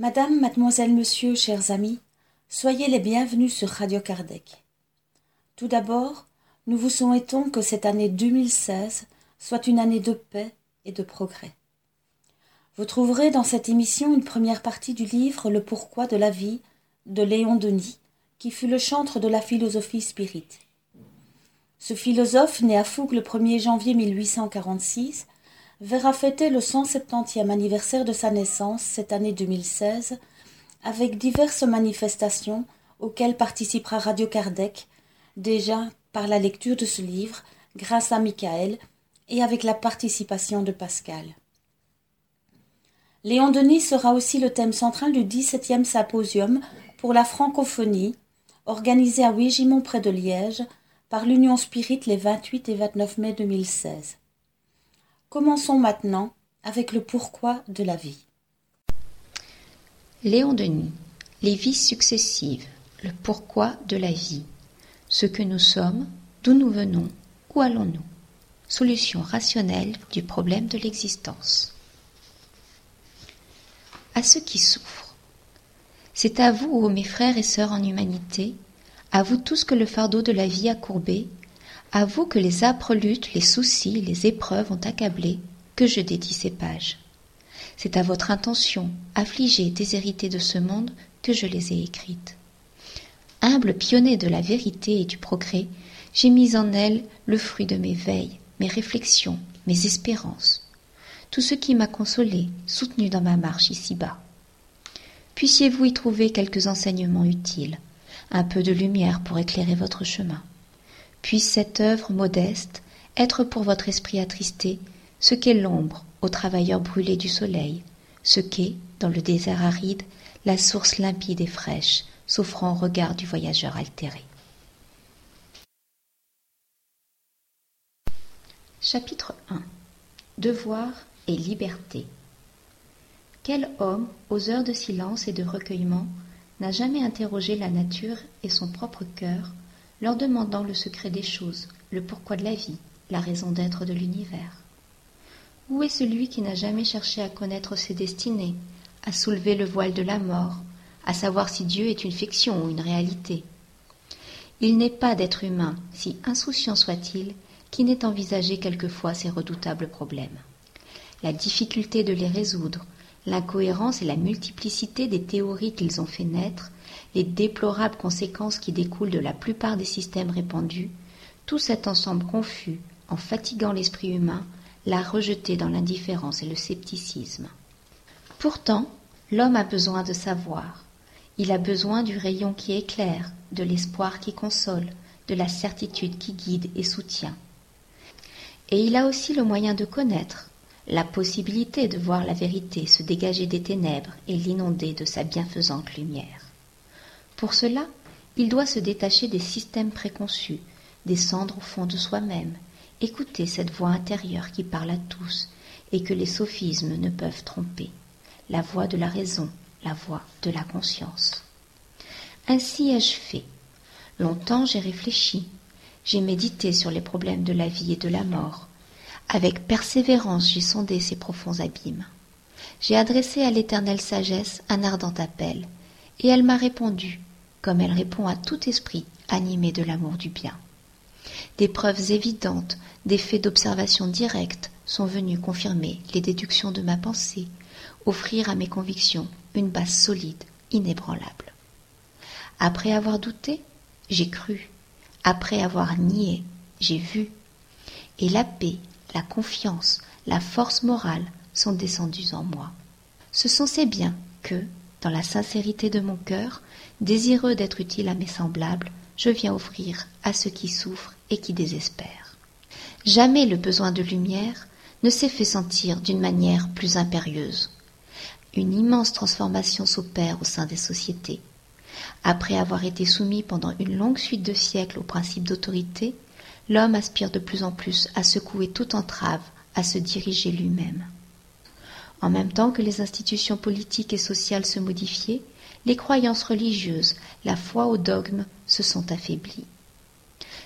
Madame, mademoiselle, monsieur, chers amis, soyez les bienvenus sur Radio Kardec. Tout d'abord, nous vous souhaitons que cette année 2016 soit une année de paix et de progrès. Vous trouverez dans cette émission une première partie du livre Le pourquoi de la vie de Léon Denis, qui fut le chantre de la philosophie spirite. Ce philosophe, né à Fougue le 1er janvier 1846, verra fêter le 170e anniversaire de sa naissance cette année 2016 avec diverses manifestations auxquelles participera Radio Kardec, déjà par la lecture de ce livre, grâce à Michael et avec la participation de Pascal. Léon Denis sera aussi le thème central du 17e symposium pour la francophonie, organisé à Wigimont près de Liège par l'Union Spirit les 28 et 29 mai 2016. Commençons maintenant avec le pourquoi de la vie. Léon Denis, les vies successives, le pourquoi de la vie, ce que nous sommes, d'où nous venons, où allons-nous? Solution rationnelle du problème de l'existence. À ceux qui souffrent, c'est à vous, ô mes frères et sœurs en humanité, à vous tous que le fardeau de la vie a courbé, à vous que les âpres luttes, les soucis, les épreuves ont accablé, que je dédie ces pages. C'est à votre intention, affligée déshéritée de ce monde, que je les ai écrites. Humble pionnier de la vérité et du progrès, j'ai mis en elle le fruit de mes veilles, mes réflexions, mes espérances, tout ce qui m'a consolé, soutenu dans ma marche ici-bas. Puissiez-vous y trouver quelques enseignements utiles, un peu de lumière pour éclairer votre chemin. Puisse cette œuvre modeste être pour votre esprit attristé ce qu'est l'ombre aux travailleurs brûlés du soleil, ce qu'est, dans le désert aride, la source limpide et fraîche, s'offrant au regard du voyageur altéré. Chapitre 1 Devoir et liberté Quel homme, aux heures de silence et de recueillement, n'a jamais interrogé la nature et son propre cœur leur demandant le secret des choses, le pourquoi de la vie, la raison d'être de l'univers. Où est celui qui n'a jamais cherché à connaître ses destinées, à soulever le voile de la mort, à savoir si Dieu est une fiction ou une réalité? Il n'est pas d'être humain, si insouciant soit-il, qui n'ait envisagé quelquefois ces redoutables problèmes. La difficulté de les résoudre, l'incohérence et la multiplicité des théories qu'ils ont fait naître, les déplorables conséquences qui découlent de la plupart des systèmes répandus, tout cet ensemble confus, en fatiguant l'esprit humain, l'a rejeté dans l'indifférence et le scepticisme. Pourtant, l'homme a besoin de savoir. Il a besoin du rayon qui éclaire, de l'espoir qui console, de la certitude qui guide et soutient. Et il a aussi le moyen de connaître, la possibilité de voir la vérité se dégager des ténèbres et l'inonder de sa bienfaisante lumière. Pour cela, il doit se détacher des systèmes préconçus, descendre au fond de soi-même, écouter cette voix intérieure qui parle à tous et que les sophismes ne peuvent tromper, la voix de la raison, la voix de la conscience. Ainsi ai-je fait. Longtemps j'ai réfléchi, j'ai médité sur les problèmes de la vie et de la mort, avec persévérance j'ai sondé ces profonds abîmes. J'ai adressé à l'éternelle sagesse un ardent appel, et elle m'a répondu, comme elle répond à tout esprit animé de l'amour du bien. Des preuves évidentes, des faits d'observation directe sont venus confirmer les déductions de ma pensée, offrir à mes convictions une base solide, inébranlable. Après avoir douté, j'ai cru. Après avoir nié, j'ai vu. Et la paix la confiance, la force morale sont descendues en moi. Ce sont ces biens que, dans la sincérité de mon cœur, désireux d'être utile à mes semblables, je viens offrir à ceux qui souffrent et qui désespèrent. Jamais le besoin de lumière ne s'est fait sentir d'une manière plus impérieuse. Une immense transformation s'opère au sein des sociétés. Après avoir été soumis pendant une longue suite de siècles aux principes d'autorité, l'homme aspire de plus en plus à secouer toute entrave à se diriger lui-même. En même temps que les institutions politiques et sociales se modifiaient, les croyances religieuses, la foi au dogme se sont affaiblies.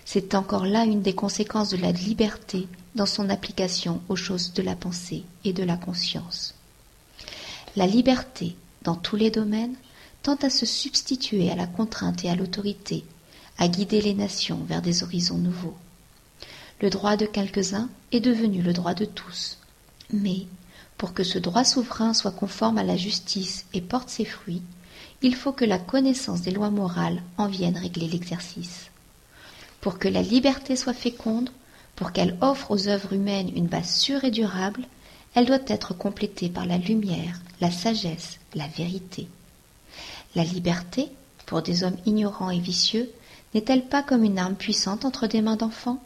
C'est encore là une des conséquences de la liberté dans son application aux choses de la pensée et de la conscience. La liberté dans tous les domaines, tend à se substituer à la contrainte et à l'autorité, à guider les nations vers des horizons nouveaux. Le droit de quelques-uns est devenu le droit de tous. Mais, pour que ce droit souverain soit conforme à la justice et porte ses fruits, il faut que la connaissance des lois morales en vienne régler l'exercice. Pour que la liberté soit féconde, pour qu'elle offre aux œuvres humaines une base sûre et durable, elle doit être complétée par la lumière, la sagesse, la vérité. La liberté, pour des hommes ignorants et vicieux, n'est-elle pas comme une arme puissante entre des mains d'enfants?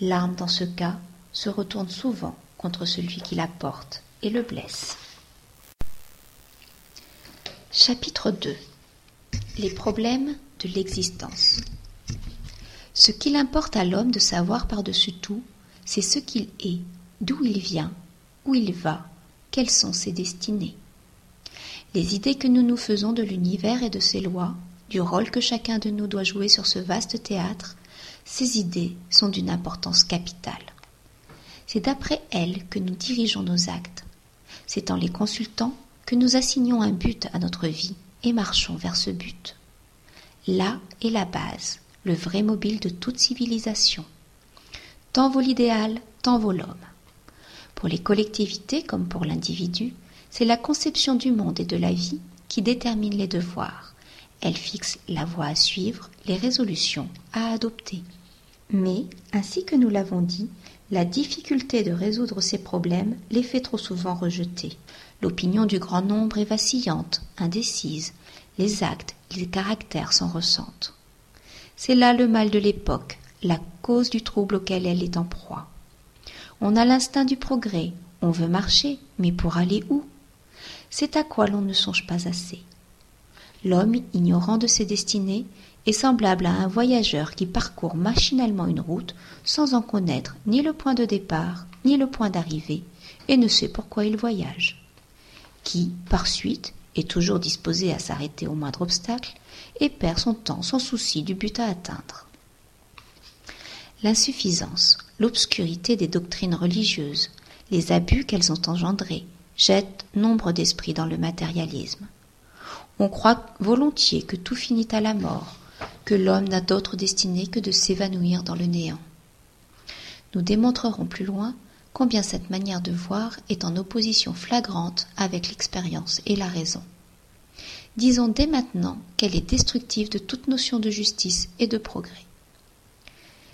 L'arme, dans ce cas, se retourne souvent contre celui qui la porte et le blesse. Chapitre 2 Les problèmes de l'existence Ce qu'il importe à l'homme de savoir par-dessus tout, c'est ce qu'il est, d'où il vient, où il va, quelles sont ses destinées. Les idées que nous nous faisons de l'univers et de ses lois, du rôle que chacun de nous doit jouer sur ce vaste théâtre, ces idées sont d'une importance capitale. C'est d'après elles que nous dirigeons nos actes. C'est en les consultant que nous assignons un but à notre vie et marchons vers ce but. Là est la base, le vrai mobile de toute civilisation. Tant vaut l'idéal, tant vaut l'homme. Pour les collectivités comme pour l'individu, c'est la conception du monde et de la vie qui détermine les devoirs. Elle fixe la voie à suivre, les résolutions à adopter. Mais, ainsi que nous l'avons dit, la difficulté de résoudre ces problèmes les fait trop souvent rejeter. L'opinion du grand nombre est vacillante, indécise, les actes, les caractères s'en ressentent. C'est là le mal de l'époque, la cause du trouble auquel elle est en proie. On a l'instinct du progrès, on veut marcher, mais pour aller où? C'est à quoi l'on ne songe pas assez. L'homme, ignorant de ses destinées, est semblable à un voyageur qui parcourt machinalement une route sans en connaître ni le point de départ ni le point d'arrivée et ne sait pourquoi il voyage. Qui, par suite, est toujours disposé à s'arrêter au moindre obstacle et perd son temps sans souci du but à atteindre. L'insuffisance, l'obscurité des doctrines religieuses, les abus qu'elles ont engendrés, jettent nombre d'esprits dans le matérialisme. On croit volontiers que tout finit à la mort, que l'homme n'a d'autre destinée que de s'évanouir dans le néant. Nous démontrerons plus loin combien cette manière de voir est en opposition flagrante avec l'expérience et la raison. Disons dès maintenant qu'elle est destructive de toute notion de justice et de progrès.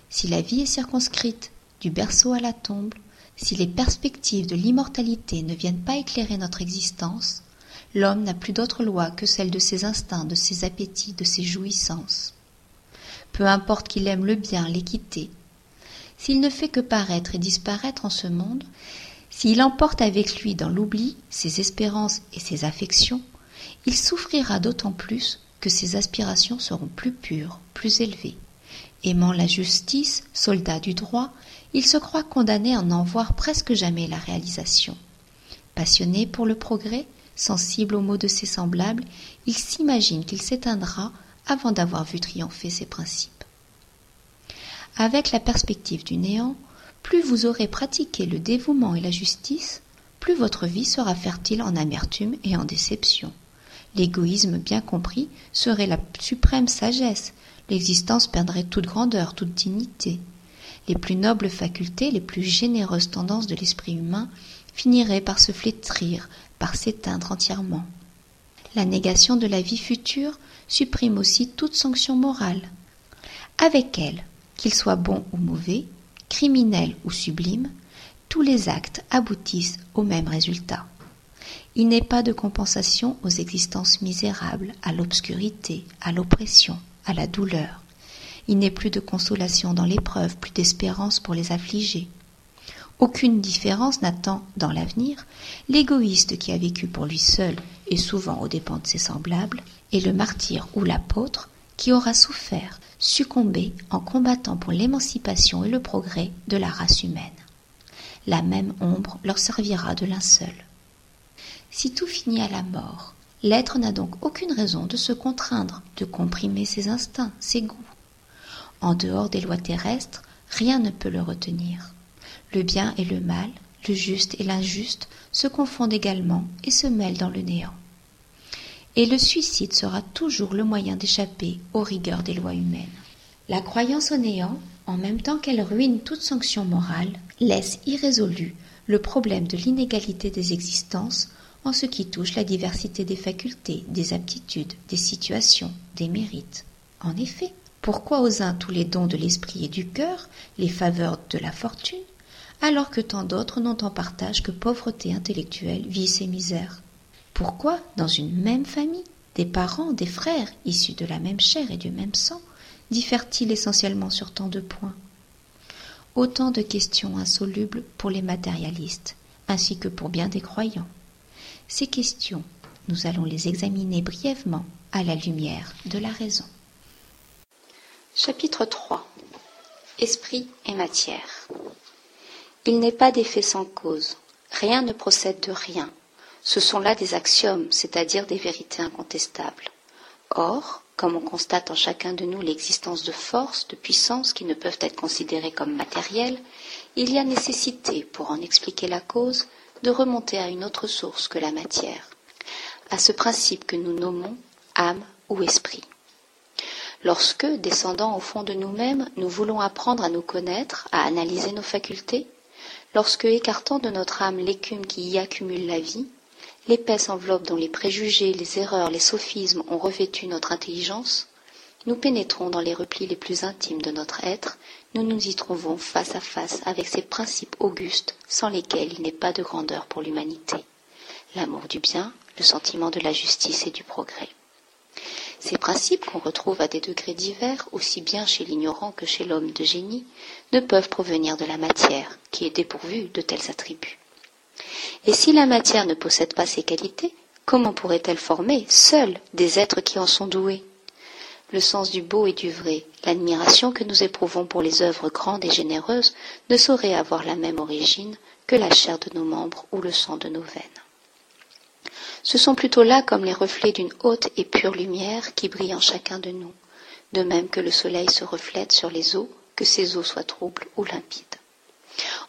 Si la vie est circonscrite du berceau à la tombe, si les perspectives de l'immortalité ne viennent pas éclairer notre existence, l'homme n'a plus d'autre loi que celle de ses instincts, de ses appétits, de ses jouissances peu importe qu'il aime le bien, l'équité. S'il ne fait que paraître et disparaître en ce monde, s'il emporte avec lui dans l'oubli ses espérances et ses affections, il souffrira d'autant plus que ses aspirations seront plus pures, plus élevées. Aimant la justice, soldat du droit, il se croit condamné à n'en voir presque jamais la réalisation. Passionné pour le progrès, sensible aux maux de ses semblables, il s'imagine qu'il s'éteindra avant d'avoir vu triompher ses principes. Avec la perspective du néant, plus vous aurez pratiqué le dévouement et la justice, plus votre vie sera fertile en amertume et en déception. L'égoïsme bien compris serait la suprême sagesse, l'existence perdrait toute grandeur, toute dignité. Les plus nobles facultés, les plus généreuses tendances de l'esprit humain finiraient par se flétrir, par s'éteindre entièrement. La négation de la vie future supprime aussi toute sanction morale. Avec elle, qu'ils soient bons ou mauvais, criminels ou sublimes, tous les actes aboutissent au même résultat. Il n'est pas de compensation aux existences misérables, à l'obscurité, à l'oppression, à la douleur. Il n'est plus de consolation dans l'épreuve, plus d'espérance pour les affligés. Aucune différence n'attend dans l'avenir l'égoïste qui a vécu pour lui seul et souvent aux dépens de ses semblables, et le martyr ou l'apôtre qui aura souffert, succombé en combattant pour l'émancipation et le progrès de la race humaine. La même ombre leur servira de linceul. Si tout finit à la mort, l'être n'a donc aucune raison de se contraindre, de comprimer ses instincts, ses goûts. En dehors des lois terrestres, rien ne peut le retenir. Le bien et le mal, le juste et l'injuste se confondent également et se mêlent dans le néant. et le suicide sera toujours le moyen d'échapper aux rigueurs des lois humaines. La croyance au néant, en même temps qu'elle ruine toute sanction morale, laisse irrésolu le problème de l'inégalité des existences en ce qui touche la diversité des facultés, des aptitudes, des situations, des mérites. En effet, pourquoi aux uns tous les dons de l'esprit et du cœur, les faveurs de la fortune, alors que tant d'autres n'ont en partage que pauvreté intellectuelle, vice et misère Pourquoi, dans une même famille, des parents, des frères, issus de la même chair et du même sang, diffèrent-ils essentiellement sur tant de points? Autant de questions insolubles pour les matérialistes, ainsi que pour bien des croyants. Ces questions, nous allons les examiner brièvement à la lumière de la raison. Chapitre 3 Esprit et matière Il n'est pas d'effet sans cause. Rien ne procède de rien. Ce sont là des axiomes, c'est-à-dire des vérités incontestables. Or, comme on constate en chacun de nous l'existence de forces, de puissances qui ne peuvent être considérées comme matérielles, il y a nécessité, pour en expliquer la cause, de remonter à une autre source que la matière, à ce principe que nous nommons âme ou esprit. Lorsque, descendant au fond de nous-mêmes, nous voulons apprendre à nous connaître, à analyser nos facultés, lorsque, écartant de notre âme l'écume qui y accumule la vie, l'épaisse enveloppe dont les préjugés, les erreurs, les sophismes ont revêtu notre intelligence, nous pénétrons dans les replis les plus intimes de notre être, nous nous y trouvons face à face avec ces principes augustes sans lesquels il n'est pas de grandeur pour l'humanité. L'amour du bien, le sentiment de la justice et du progrès. Ces principes qu'on retrouve à des degrés divers, aussi bien chez l'ignorant que chez l'homme de génie, ne peuvent provenir de la matière, qui est dépourvue de tels attributs. Et si la matière ne possède pas ces qualités, comment pourrait-elle former, seule, des êtres qui en sont doués? Le sens du beau et du vrai, l'admiration que nous éprouvons pour les œuvres grandes et généreuses ne saurait avoir la même origine que la chair de nos membres ou le sang de nos veines. Ce sont plutôt là comme les reflets d'une haute et pure lumière qui brille en chacun de nous, de même que le soleil se reflète sur les eaux, que ces eaux soient troubles ou limpides.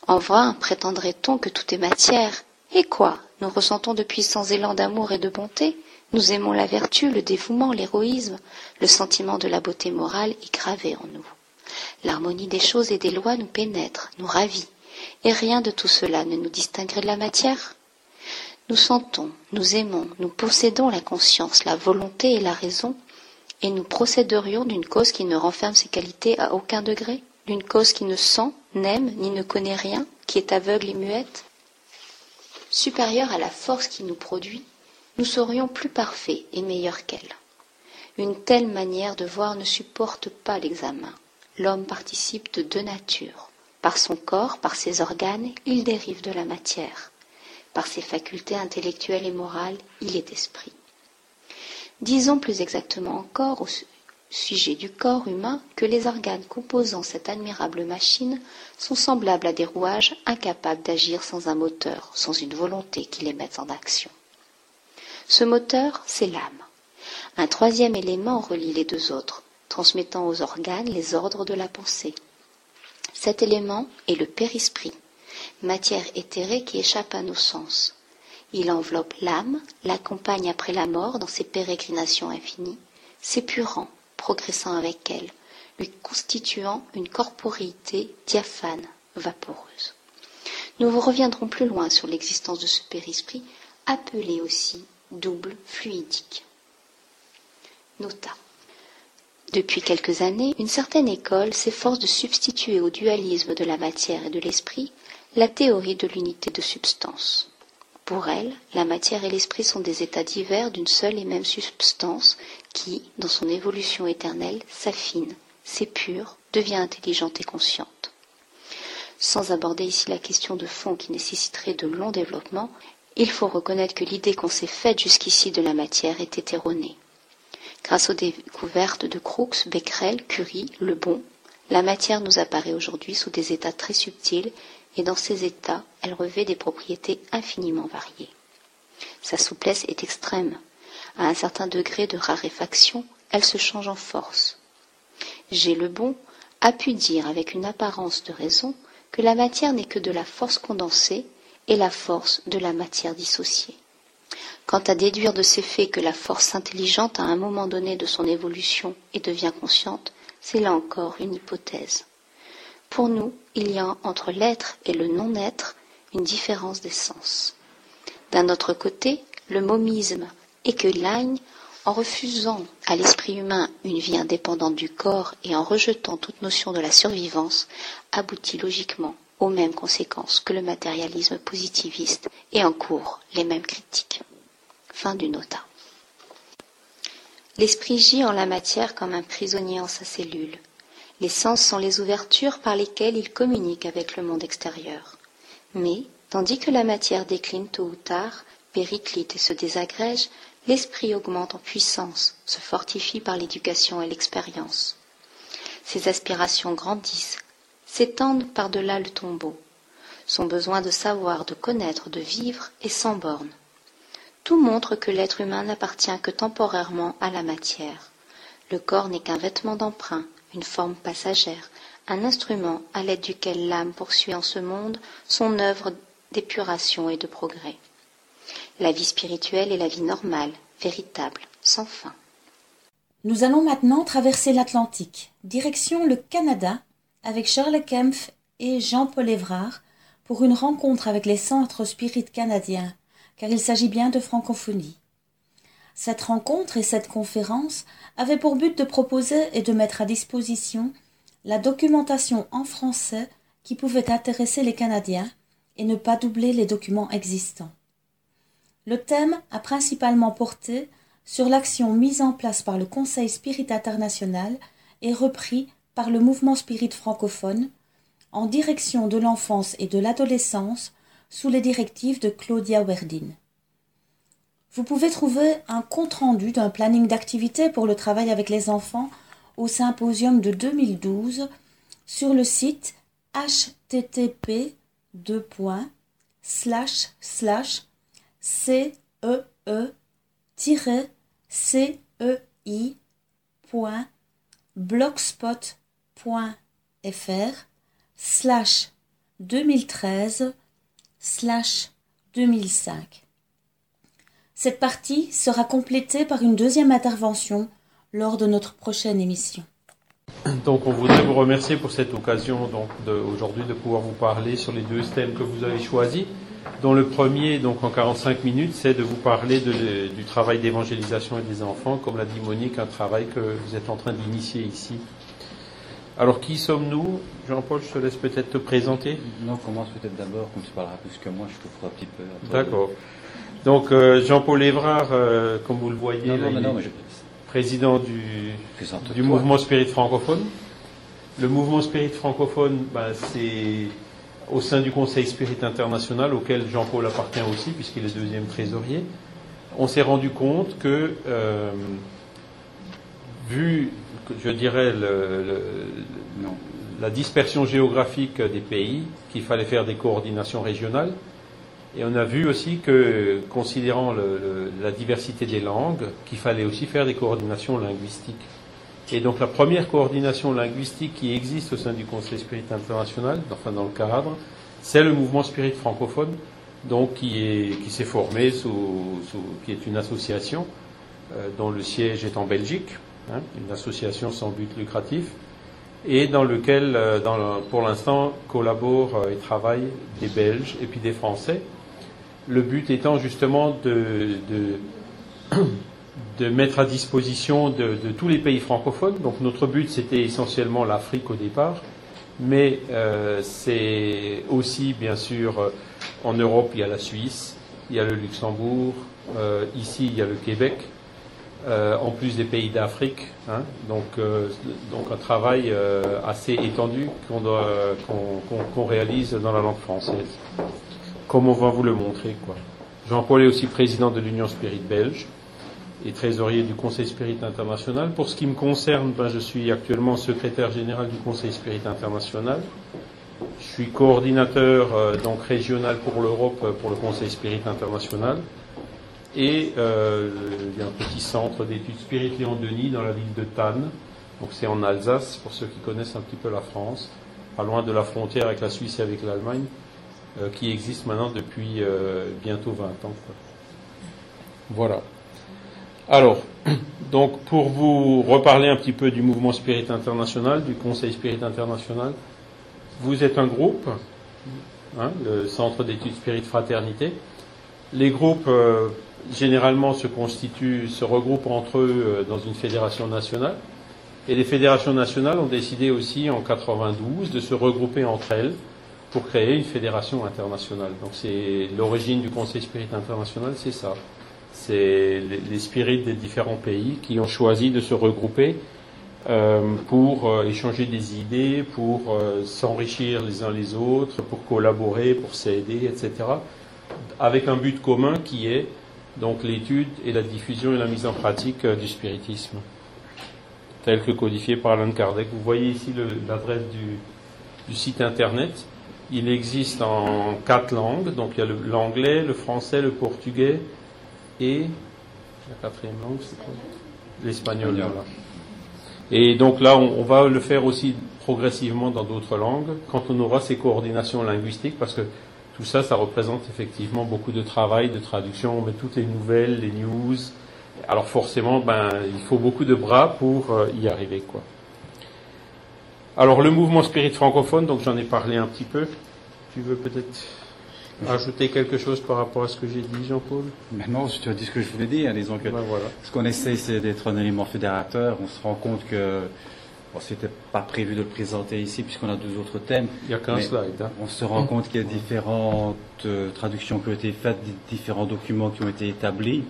En vain prétendrait-on que tout est matière, et quoi Nous ressentons de puissants élans d'amour et de bonté, nous aimons la vertu, le dévouement, l'héroïsme, le sentiment de la beauté morale est gravé en nous. L'harmonie des choses et des lois nous pénètre, nous ravit, et rien de tout cela ne nous distinguerait de la matière. Nous sentons, nous aimons, nous possédons la conscience, la volonté et la raison, et nous procéderions d'une cause qui ne renferme ses qualités à aucun degré, d'une cause qui ne sent, n'aime, ni ne connaît rien, qui est aveugle et muette, supérieure à la force qui nous produit, nous serions plus parfaits et meilleurs qu'elle. Une telle manière de voir ne supporte pas l'examen. L'homme participe de deux natures. Par son corps, par ses organes, il dérive de la matière. Par ses facultés intellectuelles et morales, il est esprit. Disons plus exactement encore au sujet du corps humain que les organes composant cette admirable machine sont semblables à des rouages incapables d'agir sans un moteur, sans une volonté qui les mette en action. Ce moteur, c'est l'âme. Un troisième élément relie les deux autres, transmettant aux organes les ordres de la pensée. Cet élément est le périsprit, matière éthérée qui échappe à nos sens. Il enveloppe l'âme, l'accompagne après la mort dans ses pérégrinations infinies, s'épurant, progressant avec elle, lui constituant une corporéité diaphane, vaporeuse. Nous reviendrons plus loin sur l'existence de ce périsprit, appelé aussi double fluidique. Nota. Depuis quelques années, une certaine école s'efforce de substituer au dualisme de la matière et de l'esprit la théorie de l'unité de substance. Pour elle, la matière et l'esprit sont des états divers d'une seule et même substance qui, dans son évolution éternelle, s'affine, s'épure, devient intelligente et consciente. Sans aborder ici la question de fond qui nécessiterait de longs développements, il faut reconnaître que l'idée qu'on s'est faite jusqu'ici de la matière est erronée. Grâce aux découvertes de Crookes, Becquerel, Curie, Le Bon, la matière nous apparaît aujourd'hui sous des états très subtils et dans ces états, elle revêt des propriétés infiniment variées. Sa souplesse est extrême. À un certain degré de raréfaction, elle se change en force. J'ai le bon a pu dire avec une apparence de raison que la matière n'est que de la force condensée et la force de la matière dissociée. Quant à déduire de ces faits que la force intelligente à un moment donné de son évolution et devient consciente, c'est là encore une hypothèse. Pour nous, il y a entre l'être et le non-être une différence d'essence. D'un autre côté, le momisme est que l'âgne, en refusant à l'esprit humain une vie indépendante du corps et en rejetant toute notion de la survivance, aboutit logiquement aux mêmes conséquences que le matérialisme positiviste et en cours les mêmes critiques. Fin du nota. L'esprit gît en la matière comme un prisonnier en sa cellule. Les sens sont les ouvertures par lesquelles il communique avec le monde extérieur. Mais, tandis que la matière décline tôt ou tard, périclite et se désagrège, l'esprit augmente en puissance, se fortifie par l'éducation et l'expérience. Ses aspirations grandissent, s'étendent par-delà le tombeau. Son besoin de savoir, de connaître, de vivre est sans borne. Tout montre que l'être humain n'appartient que temporairement à la matière. Le corps n'est qu'un vêtement d'emprunt, une forme passagère, un instrument à l'aide duquel l'âme poursuit en ce monde son œuvre d'épuration et de progrès. La vie spirituelle est la vie normale, véritable, sans fin. Nous allons maintenant traverser l'Atlantique, direction le Canada, avec Charles Kempf et Jean-Paul Évrard pour une rencontre avec les centres spirites canadiens car il s'agit bien de francophonie. Cette rencontre et cette conférence avaient pour but de proposer et de mettre à disposition la documentation en français qui pouvait intéresser les Canadiens et ne pas doubler les documents existants. Le thème a principalement porté sur l'action mise en place par le Conseil Spirit International et repris par le mouvement Spirit francophone en direction de l'enfance et de l'adolescence sous les directives de Claudia Werdin. Vous pouvez trouver un compte-rendu d'un planning d'activité pour le travail avec les enfants au symposium de 2012 sur le site http cei.blogspot.fr slash 2013 2005. Cette partie sera complétée par une deuxième intervention lors de notre prochaine émission. Donc on voudrait vous remercier pour cette occasion donc aujourd'hui de pouvoir vous parler sur les deux thèmes que vous avez choisis, dont le premier donc en 45 minutes c'est de vous parler du travail d'évangélisation et des enfants, comme l'a dit Monique, un travail que vous êtes en train d'initier ici alors, qui sommes-nous? Jean-Paul, je te laisse peut-être te présenter. Non, commence peut-être d'abord, comme tu parleras plus que moi, je te ferai un petit peu. D'accord. Donc, euh, Jean-Paul Évrard, euh, comme vous le voyez, président du, du mouvement Spirit francophone. Le mouvement Spirit francophone, ben, c'est au sein du Conseil Spirit international, auquel Jean-Paul appartient aussi, puisqu'il est deuxième trésorier. On s'est rendu compte que, euh, vu je dirais, la dispersion géographique des pays, qu'il fallait faire des coordinations régionales. Et on a vu aussi que, considérant la diversité des langues, qu'il fallait aussi faire des coordinations linguistiques. Et donc la première coordination linguistique qui existe au sein du Conseil Spirit International, enfin dans le cadre, c'est le mouvement Spirit francophone, donc qui s'est formé sous, qui est une association euh, dont le siège est en Belgique, Hein, une association sans but lucratif, et dans lequel, euh, pour l'instant, collaborent euh, et travaillent des Belges et puis des Français. Le but étant justement de, mettre à disposition de, tous les pays francophones. Donc notre but, c'était essentiellement l'Afrique au départ, mais euh, c'est aussi, bien sûr, en Europe, il y a la Suisse, il y a le Luxembourg, ici, il y a le Québec. Euh, en plus des pays d'Afrique. Hein. donc, euh, un travail euh, assez étendu qu'on réalise dans la langue française. Comme on va vous le montrer. Jean-Paul est aussi président de l'Union Spirit belge et trésorier du Conseil Spirit International. Pour ce qui me concerne, ben, je suis actuellement secrétaire général du Conseil Spirit International. Je suis coordinateur donc régional pour l'Europe pour le Conseil Spirit International. Et euh, il y a un petit centre d'études Spirit Léon Denis dans la ville de Tannes. Donc c'est en Alsace, pour ceux qui connaissent un petit peu la France, pas loin de la frontière avec la Suisse et avec l'Allemagne, euh, qui existe maintenant depuis euh, bientôt 20 ans. Voilà. Alors, donc pour vous reparler un petit peu du mouvement Spirit International, du Conseil Spirit International, vous êtes un groupe, hein, le Centre d'études Spirit Fraternité. Les groupes euh, généralement se constituent, se regroupent entre eux dans une fédération nationale. Et les fédérations nationales ont décidé aussi en 92 de se regrouper entre elles pour créer une fédération internationale. Donc c'est l'origine du Conseil Spirit International, c'est ça. C'est les, spirites des différents pays qui ont choisi de se regrouper euh, pour euh, échanger des idées, pour euh, s'enrichir les uns les autres, pour collaborer, pour s'aider, etc. Avec un but commun qui est donc l'étude et la diffusion et la mise en pratique du spiritisme, tel que codifié par Alan Kardec. Vous voyez ici l'adresse du, du site internet. Il existe en quatre langues, donc il y a l'anglais, le, français, le portugais et la quatrième langue, c'est quoi? L'espagnol. Et donc là, on, va le faire aussi progressivement dans d'autres langues quand on aura ces coordinations linguistiques, parce que tout ça, ça représente effectivement beaucoup de travail, de traduction, on met toutes les nouvelles, les news. Alors forcément, ben, il faut beaucoup de bras pour euh, y arriver, quoi. Alors le mouvement spirit francophone, donc j'en ai parlé un petit peu. Tu veux peut-être ajouter quelque chose par rapport à ce que j'ai dit, Jean-Paul? Non, tu as dit ce que je voulais dire. Disons que ben, ce qu'on essaie, c'est d'être un élément fédérateur. On se rend compte que bon, c'était pas prévu de le présenter ici puisqu'on a deux autres thèmes. Il y a qu'un slide. Hein. On se rend compte qu'il y a différentes euh, traductions qui ont été faites, différents documents qui ont été établis,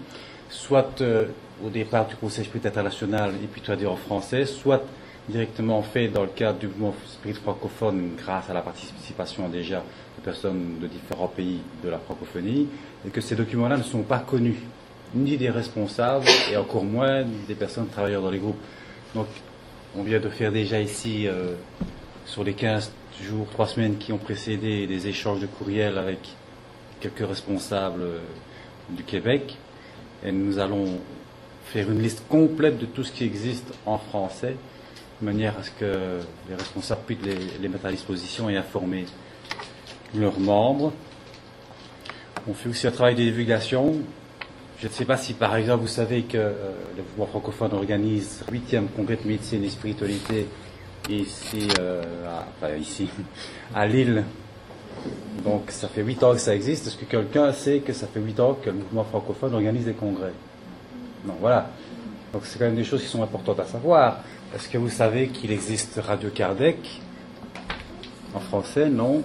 soit euh, au départ du Conseil Spirit international et puis traduit en français, soit directement fait dans le cadre du mouvement spirit francophone grâce à la participation déjà de personnes de différents pays de la francophonie, et que ces documents-là ne sont pas connus, ni des responsables, et encore moins des personnes travailleurs dans les groupes. Donc, on vient de faire déjà ici, euh, sur les 15 jours, 3 semaines qui ont précédé, des échanges de courriels avec quelques responsables euh, du Québec, et nous allons faire une liste complète de tout ce qui existe en français de manière à ce que les responsables puissent les, mettre à disposition et informer leurs membres. On fait aussi un travail de divulgation. Je ne sais pas si, par exemple, vous savez que euh, le mouvement francophone organise le 8e congrès de médecine et spiritualité ici, euh, à, ici, à Lille. Donc, ça fait 8 ans que ça existe. Est-ce que quelqu'un sait que ça fait 8 ans que le mouvement francophone organise des congrès? Non, voilà. Donc, c'est quand même des choses qui sont importantes à savoir. Est-ce que vous savez qu'il existe Radio Kardec en français? Non.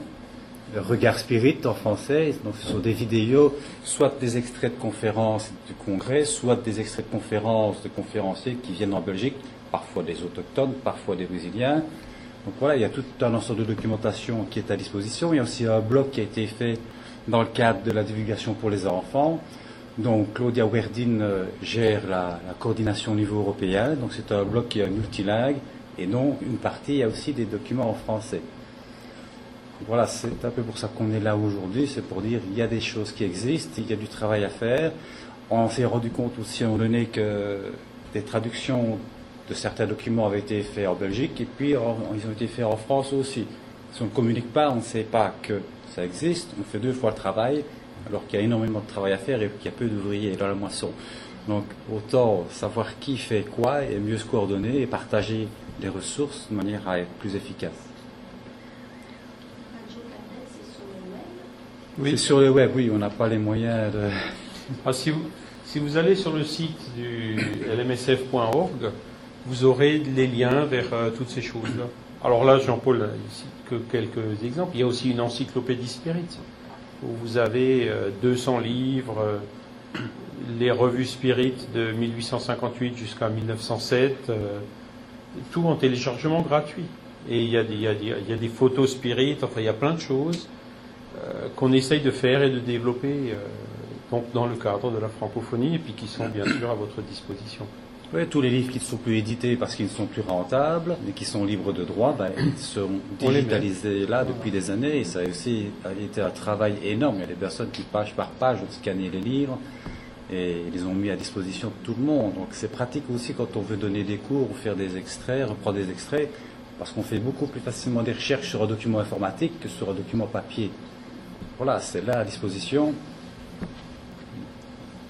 Regard Spirit en français. Donc ce sont des vidéos, soit des extraits de conférences du congrès, soit des extraits de conférences de conférenciers qui viennent en Belgique, parfois des autochtones, parfois des brésiliens. Donc voilà, il y a tout un ensemble de documentation qui est à disposition. Il y a aussi un blog qui a été fait dans le cadre de la divulgation pour les enfants. Donc Claudia Werdin euh, gère la, coordination au niveau européen. Donc c'est un bloc qui est multilingue et non une partie, il y a aussi des documents en français. Voilà, c'est un peu pour ça qu'on est là aujourd'hui, c'est pour dire il y a des choses qui existent, il y a du travail à faire. On s'est rendu compte aussi en donné que des traductions de certains documents avaient été faits en Belgique et puis ils ont été faits en France aussi. Si on ne communique pas, on ne sait pas que ça existe, on fait deux fois le travail, alors qu'il y a énormément de travail à faire et qu'il y a peu d'ouvriers dans la moisson. Donc autant savoir qui fait quoi et mieux se coordonner et partager les ressources de manière à être plus efficace. Oui. C'est sur le web, oui, on n'a pas les moyens de... Ah, si, vous, si vous allez sur le site du lmsf.org, vous aurez les liens vers euh, toutes ces choses-là. Alors là, Jean-Paul, ici que quelques exemples. Il y a aussi une encyclopédie spirit où vous avez 200 euh, livres, euh, les revues Spirit de 1858 jusqu'à 1907, euh, tout en téléchargement gratuit. Et il y, a des, y a des, photos Spirit, enfin il y a plein de choses qu'on essaye de faire et de développer donc dans le cadre de la francophonie et puis qui sont bien sûr à votre disposition. Oui, tous les livres qui ne sont plus édités parce qu'ils ne sont plus rentables, mais qui sont libres de droit, ben, ils sont digitalisés là depuis des années. Et ça a aussi été un travail énorme. Il y a des personnes qui, page par page, ont scanné les livres et ils les ont mis à disposition de tout le monde. Donc c'est pratique aussi quand on veut donner des cours ou faire des extraits, reprendre des extraits, parce qu'on fait beaucoup plus facilement des recherches sur un document informatique que sur un document papier. Voilà, c'est là à disposition.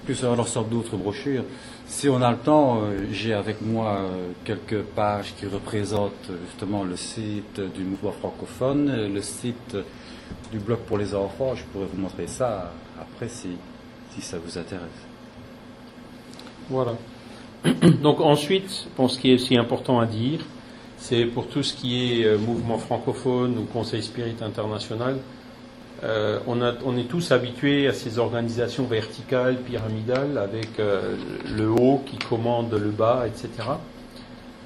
plus alors sorte d'autres brochures. Si on a le temps, euh, j'ai avec moi euh, quelques pages qui représentent justement le site du mouvement francophone, le site du blog pour les enfants. Je pourrais vous montrer ça après si, si ça vous intéresse. Voilà. Donc ensuite, pour ce qui est aussi important à dire, c'est pour tout ce qui est euh, mouvement francophone ou Conseil Spirit International, euh, on, est tous habitués à ces organisations verticales, pyramidales, avec euh, le haut qui commande le bas, etc.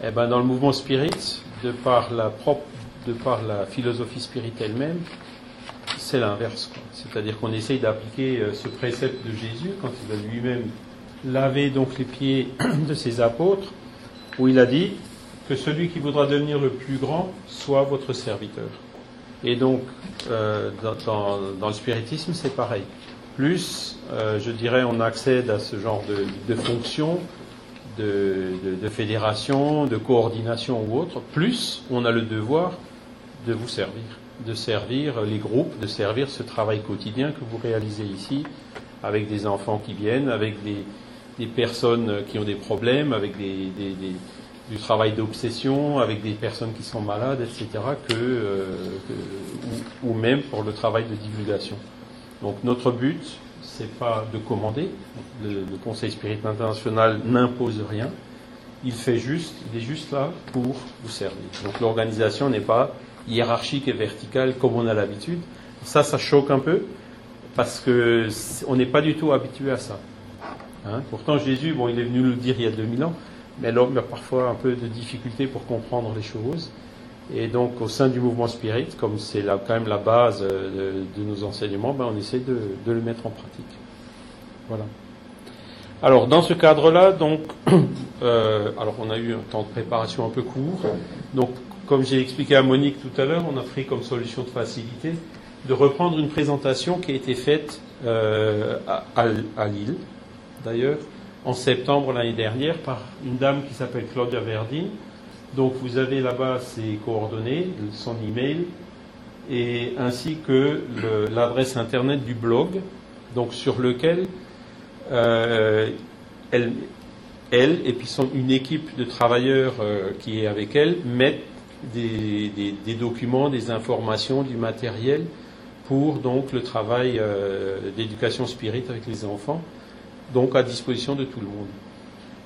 Et eh ben, dans le mouvement spirit, de par la propre, de par la philosophie spirit elle-même, c'est l'inverse. C'est-à-dire qu'on essaye d'appliquer ce précepte de Jésus quand il a lui-même lavé donc les pieds de ses apôtres, où il a dit que celui qui voudra devenir le plus grand soit votre serviteur. Et donc, euh, dans, le spiritisme, c'est pareil. Plus, euh, je dirais, on accède à ce genre de, de fonctions, de, de, fédération, de coordination ou autre, plus on a le devoir de vous servir, de servir les groupes, de servir ce travail quotidien que vous réalisez ici, avec des enfants qui viennent, avec des personnes qui ont des problèmes, avec des, du travail d'obsession, avec des personnes qui sont malades, etc., euh, que, ou, même pour le travail de divulgation. Donc notre but, c'est pas de commander. Le, Conseil Spirit International n'impose rien. Il fait juste, il est juste là pour vous servir. Donc l'organisation n'est pas hiérarchique et verticale comme on a l'habitude. Ça, ça choque un peu parce que on n'est pas du tout habitué à ça. Hein? Pourtant, Jésus, bon, il est venu nous le dire il y a 2000 ans, mais l'homme a parfois un peu de difficulté pour comprendre les choses. Et donc, au sein du mouvement spirit, comme c'est quand même la base euh, de, nos enseignements, ben, on essaie de, le mettre en pratique. Voilà. Alors, dans ce cadre-là, donc, euh, alors on a eu un temps de préparation un peu court. Donc, comme j'ai expliqué à Monique tout à l'heure, on a pris comme solution de facilité de reprendre une présentation qui a été faite euh, à Lille, d'ailleurs, en septembre l'année dernière par une dame qui s'appelle Claudia Verdin. Donc vous avez là-bas ses coordonnées, son email, et ainsi que l'adresse internet du blog, sur lequel euh, elle, elle, et puis une équipe de travailleurs euh, qui est avec elle mettent des, documents, des informations, du matériel pour donc le travail euh, d'éducation spirite avec les enfants donc à disposition de tout le monde.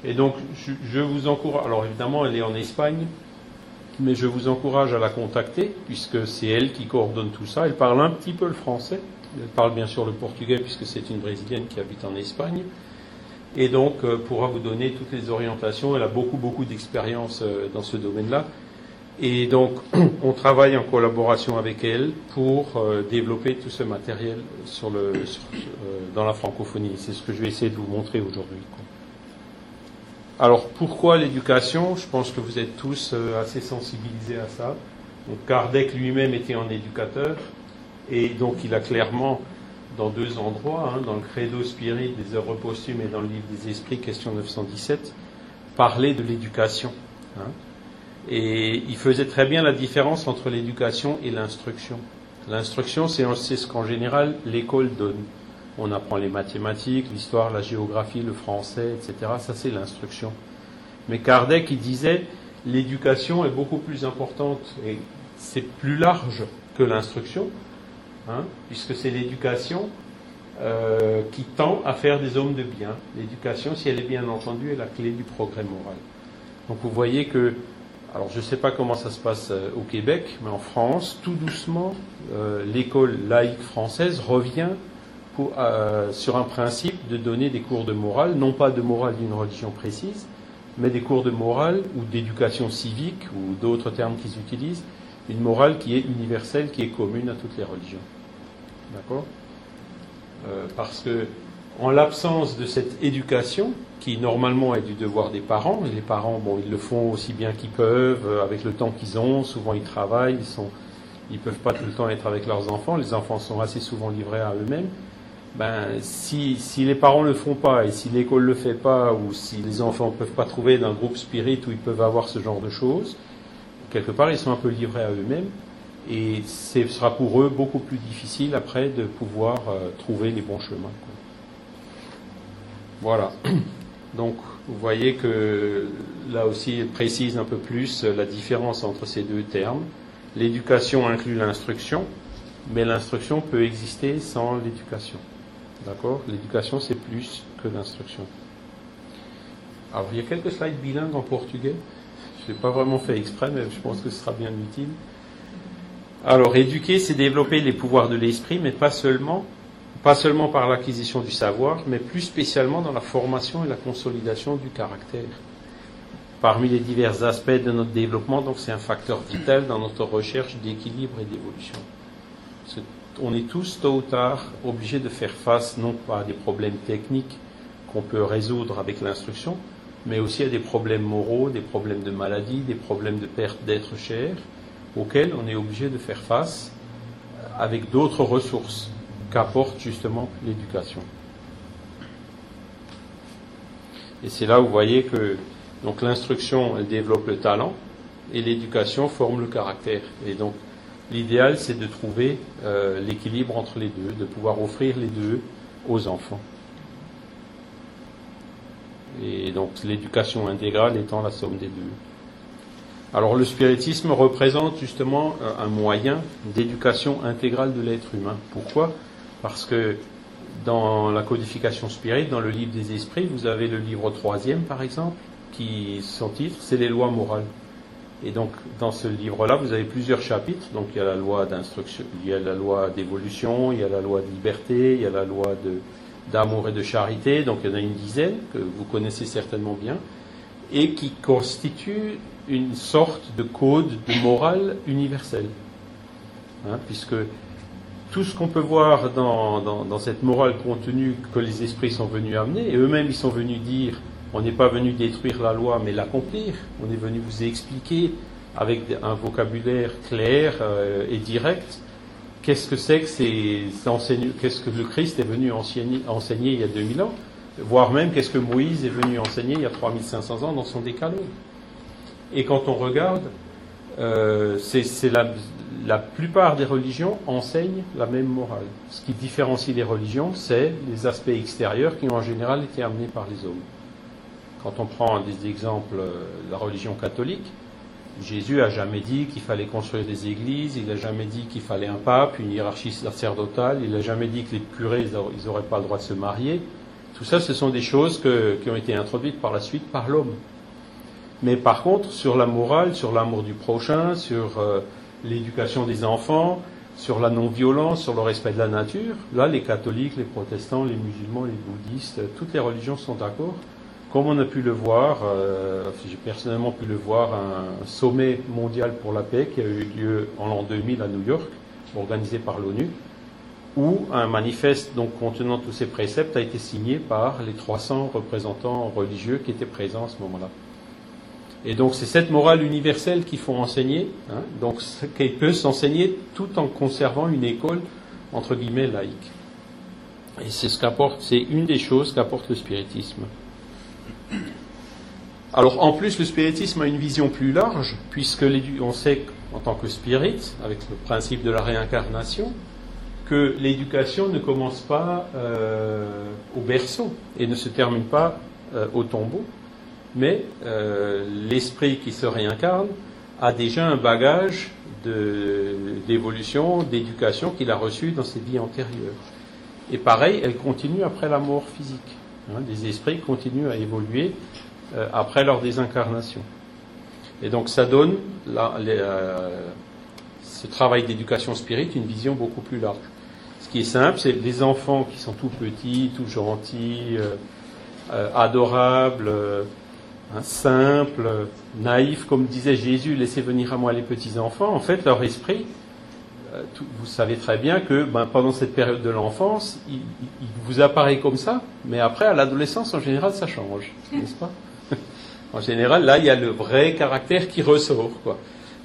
Et donc, je, vous encourage, alors évidemment, elle est en Espagne, mais je vous encourage à la contacter, puisque c'est elle qui coordonne tout ça. Elle parle un petit peu le français, elle parle bien sûr le portugais, puisque c'est une Brésilienne qui habite en Espagne, et donc euh, pourra vous donner toutes les orientations. Elle a beaucoup, beaucoup d'expérience euh, dans ce domaine-là. Et donc, on travaille en collaboration avec elle pour euh, développer tout ce matériel euh, dans la francophonie. C'est ce que je vais essayer de vous montrer aujourd'hui. Alors, pourquoi l'éducation? Je pense que vous êtes tous euh, assez sensibilisés à ça. Donc, Kardec lui-même était un éducateur, et donc il a clairement, dans deux endroits, hein, dans le Credo Spirit des œuvres posthumes et dans le livre des Esprits, question 917, parlé de l'éducation. Hein. Et il faisait très bien la différence entre l'éducation et l'instruction. L'instruction, c'est ce qu'en général l'école donne. On apprend les mathématiques, l'histoire, la géographie, le français, etc. Ça, c'est l'instruction. Mais Kardec, il disait, l'éducation est beaucoup plus importante et c'est plus large que l'instruction, hein, puisque c'est l'éducation euh, qui tend à faire des hommes de bien. L'éducation, si elle est bien entendue, est la clé du progrès moral. Donc vous voyez que alors je ne sais pas comment ça se passe euh, au Québec, mais en France, tout doucement, euh, l'école laïque française revient euh, sur un principe de donner des cours de morale, non pas de morale d'une religion précise, mais des cours de morale ou d'éducation civique ou d'autres termes qu'ils utilisent, une morale qui est universelle, qui est commune à toutes les religions. D'accord? Parce que en l'absence de cette éducation, qui normalement est du devoir des parents, les parents, bon, ils le font aussi bien qu'ils peuvent, euh, avec le temps qu'ils ont, souvent ils travaillent, ils sont, ils peuvent pas tout le temps être avec leurs enfants, les enfants sont assez souvent livrés à eux-mêmes. Ben, si, si les parents ne le font pas, et si l'école le fait pas, ou si les enfants ne peuvent pas trouver d'un groupe spirit où ils peuvent avoir ce genre de choses, quelque part ils sont un peu livrés à eux-mêmes, et ce sera pour eux beaucoup plus difficile après de pouvoir euh, trouver les bons chemins. Voilà. Donc, vous voyez que là aussi, il précise un peu plus la différence entre ces deux termes. L'éducation inclut l'instruction, mais l'instruction peut exister sans l'éducation. D'accord? L'éducation, c'est plus que l'instruction. Alors, il y a quelques slides bilingues en portugais. Je ne l'ai pas vraiment fait exprès, mais je pense que ce sera bien utile. Alors, éduquer, c'est développer les pouvoirs de l'esprit, mais pas seulement, pas seulement par l'acquisition du savoir, mais plus spécialement dans la formation et la consolidation du caractère. Parmi les divers aspects de notre développement, donc c'est un facteur vital dans notre recherche d'équilibre et d'évolution. On est tous, tôt ou tard, obligés de faire face non pas à des problèmes techniques qu'on peut résoudre avec l'instruction, mais aussi à des problèmes moraux, des problèmes de maladie, des problèmes de perte d'être cher, auxquels on est obligé de faire face avec d'autres ressources qu'apporte justement l'éducation. Et c'est là où vous voyez que donc l'instruction développe le talent et l'éducation forme le caractère. Et donc l'idéal c'est de trouver euh, l'équilibre entre les deux, de pouvoir offrir les deux aux enfants. Et donc l'éducation intégrale étant la somme des deux. Alors le spiritisme représente justement un moyen d'éducation intégrale de l'être humain. Pourquoi? Parce que dans la codification spirit, dans le livre des esprits, vous avez le livre troisième par exemple, qui son titre c'est les lois morales. Et donc dans ce livre-là, vous avez plusieurs chapitres. Donc il y a la loi d'instruction, il y a la loi d'évolution, il y a la loi de liberté, il y a la loi d'amour et de charité, donc il y en a une dizaine que vous connaissez certainement bien, et qui constituent une sorte de code de morale universelle. Hein, puisque tout ce qu'on peut voir dans, dans, cette morale contenue que les esprits sont venus amener, et eux-mêmes ils sont venus dire, on n'est pas venu détruire la loi mais l'accomplir, on est venu vous expliquer avec un vocabulaire clair euh, et direct qu'est-ce que c'est que qu'est-ce que le Christ est venu enseigner, enseigner, il y a 2000 ans, voire même qu'est-ce que Moïse est venu enseigner il y a 3500 ans dans son décalogue. Et quand on regarde, euh, c'est la, la plupart des religions enseignent la même morale. Ce qui différencie les religions, c'est les aspects extérieurs qui ont en général été amenés par les hommes. Quand on prend des exemples, euh, la religion catholique, Jésus a jamais dit qu'il fallait construire des églises, il n'a jamais dit qu'il fallait un pape, une hiérarchie sacerdotale, il n'a jamais dit que les curés, ils n'auraient pas le droit de se marier. Tout ça, ce sont des choses qui ont été introduites par la suite par l'homme. Mais par contre, sur la morale, sur l'amour du prochain, sur euh, l'éducation des enfants, sur la non-violence, sur le respect de la nature, là, les catholiques, les protestants, les musulmans, les bouddhistes, toutes les religions sont d'accord. Comme on a pu le voir, euh, j'ai personnellement pu le voir, un sommet mondial pour la paix qui a eu lieu en l'an 2000 à New York, organisé par l'ONU, où un manifeste donc contenant tous ces préceptes a été signé par les 300 représentants religieux qui étaient présents à ce moment-là. Et donc c'est cette morale universelle qu'il faut enseigner, hein, donc qu'elle peut s'enseigner tout en conservant une école entre guillemets laïque. Et c'est ce qu'apporte, c'est une des choses qu'apporte le spiritisme. Alors en plus, le spiritisme a une vision plus large, puisque on sait en tant que spirit, avec le principe de la réincarnation, que l'éducation ne commence pas euh, au berceau et ne se termine pas euh, au tombeau, mais euh, l'esprit qui se réincarne a déjà un bagage d'évolution, d'éducation qu'il a reçu dans ses vies antérieures. Et pareil, elle continue après la mort physique. Hein, les esprits continuent à évoluer euh, après leur désincarnation. Et donc ça donne euh, ce travail d'éducation spirituelle une vision beaucoup plus large. Ce qui est simple, c'est les enfants qui sont tout petits, tout gentils, adorables, hein, simples, naïfs, comme disait Jésus, laissez venir à moi les petits enfants. En fait, leur esprit euh, vous savez très bien que ben, pendant cette période de l'enfance, il, vous apparaît comme ça, mais après, à l'adolescence, en général, ça change, n'est-ce pas? En général, là, il y a le vrai caractère qui ressort, quoi.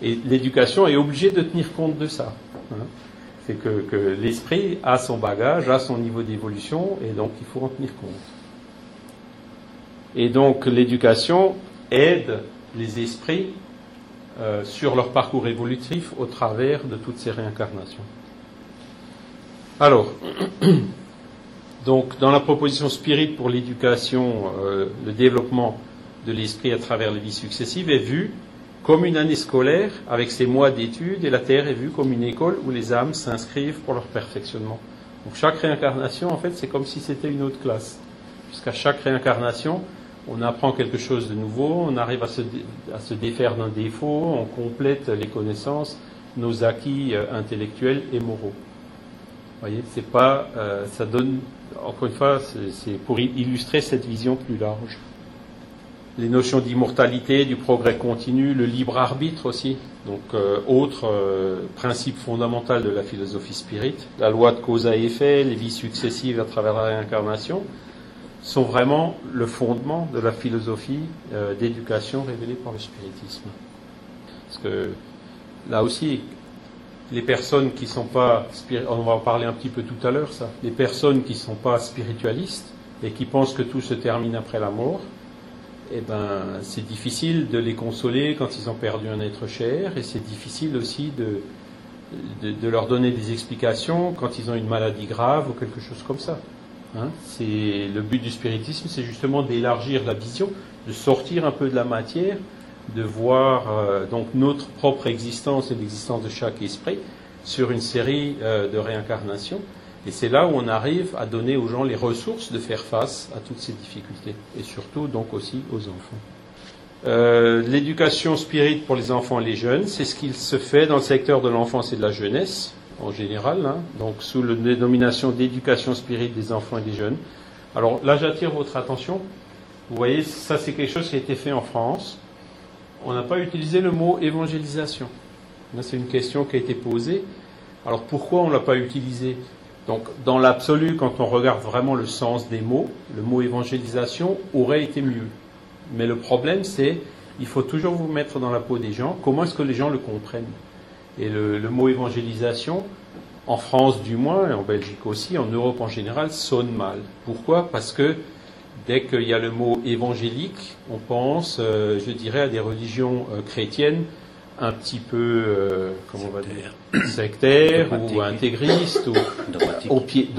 Et l'éducation est obligée de tenir compte de ça. Hein. C'est que, que l'esprit a son bagage, a son niveau d'évolution, et donc il faut en tenir compte. Et donc l'éducation aide les esprits euh, sur leur parcours évolutif au travers de toutes ces réincarnations. Alors, Donc, dans la proposition Spirit pour l'éducation, euh, le développement de l'esprit à travers les vies successives est vu comme une année scolaire avec ses mois d'études et la Terre est vue comme une école où les âmes s'inscrivent pour leur perfectionnement. Donc chaque réincarnation, en fait, c'est comme si c'était une autre classe. Puisqu'à chaque réincarnation, on apprend quelque chose de nouveau, on arrive à se, défaire d'un défaut, on complète les connaissances, nos acquis euh, intellectuels et moraux. Vous voyez, c'est pas, euh, ça donne, encore une fois, c'est pour illustrer cette vision plus large. Les notions d'immortalité, du progrès continu, le libre arbitre aussi, donc euh, autre principe fondamental de la philosophie spirit, la loi de cause à effet, les vies successives à travers la réincarnation, sont vraiment le fondement de la philosophie euh, d'éducation révélée par le spiritisme. Parce que là aussi, les personnes qui sont pas, on va en parler un petit peu tout à l'heure, ça, les personnes qui sont pas spiritualistes et qui pensent que tout se termine après la mort, eh ben, c'est difficile de les consoler quand ils ont perdu un être cher, et c'est difficile aussi de, de, leur donner des explications quand ils ont une maladie grave ou quelque chose comme ça. Hein c'est le but du spiritisme, c'est justement d'élargir la vision, de sortir un peu de la matière de voir euh, donc notre propre existence et l'existence de chaque esprit sur une série euh, de réincarnations. Et c'est là où on arrive à donner aux gens les ressources de faire face à toutes ces difficultés, et surtout donc aussi aux enfants. Euh, L'éducation spirite pour les enfants et les jeunes, c'est ce qu'il se fait dans le secteur de l'enfance et de la jeunesse en général, hein, donc sous la dénomination d'éducation spirite des enfants et des jeunes. Alors là, j'attire votre attention. Vous voyez, ça c'est quelque chose qui a été fait en France on n'a pas utilisé le mot évangélisation. C'est une question qui a été posée. Alors pourquoi on ne l'a pas utilisé? Donc dans l'absolu, quand on regarde vraiment le sens des mots, le mot évangélisation aurait été mieux. Mais le problème, c'est il faut toujours vous mettre dans la peau des gens. Comment est-ce que les gens le comprennent? Et le, le, mot évangélisation, en France du moins, et en Belgique aussi, en Europe en général, sonne mal. Pourquoi? Parce que Dès qu'il y a le mot évangélique, on pense, euh, je dirais, à des religions euh, chrétiennes un petit peu, euh, comment on va dire, sectaires ou intégristes ou dogmatique. Au pied,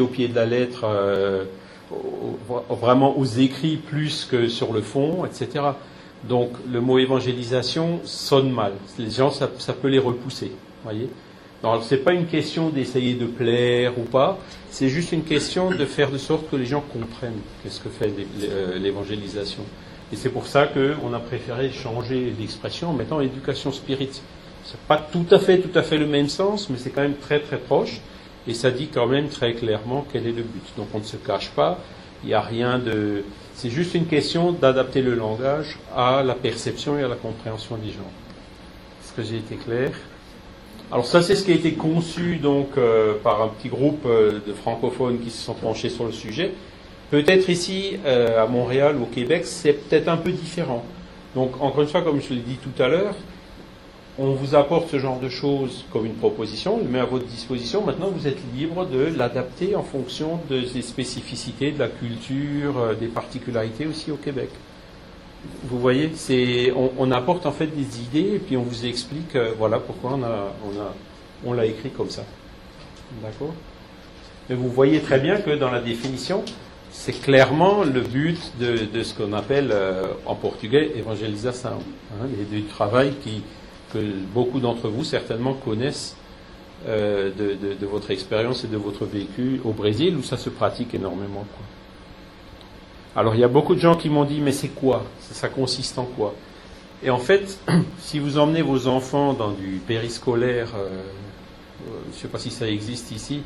au pied de la lettre, au, vraiment aux écrits plus que sur le fond, etc. Donc le mot évangélisation sonne mal. Les gens, ça, peut les repousser, voyez. Donc c'est pas une question d'essayer de plaire ou pas, c'est juste une question de faire de sorte que les gens comprennent qu'est-ce que fait euh, l'évangélisation. Et c'est pour ça qu'on a préféré changer l'expression en mettant éducation spirit. C'est pas tout à fait tout à fait le même sens, mais c'est quand même très très proche et ça dit quand même très clairement quel est le but. Donc on ne se cache pas, il n'y a rien de c'est juste une question d'adapter le langage à la perception et à la compréhension des gens. Est-ce que j'ai été clair? Alors ça, c'est ce qui a été conçu donc euh, par un petit groupe euh, de francophones qui se sont penchés sur le sujet. Peut-être ici, euh, à Montréal ou au Québec, c'est peut-être un peu différent. Donc encore une fois, comme je l'ai dit tout à l'heure, on vous apporte ce genre de choses comme une proposition, on le met à votre disposition. Maintenant, vous êtes libre de l'adapter en fonction des spécificités de la culture, des particularités aussi au Québec. Vous voyez, on, apporte en fait des idées et puis on vous explique, euh, voilà pourquoi on a, on a, on l'a écrit comme ça. D'accord? Mais vous voyez très bien que dans la définition, c'est clairement le but de, de ce qu'on appelle euh, en portugais évangélisation, hein, du travail qui, que beaucoup d'entre vous certainement connaissent euh, de, votre expérience et de votre vécu au Brésil où ça se pratique énormément. Alors il y a beaucoup de gens qui m'ont dit mais c'est quoi? Ça, consiste en quoi? Et en fait, si vous emmenez vos enfants dans du périscolaire, euh, euh, je ne sais pas si ça existe ici,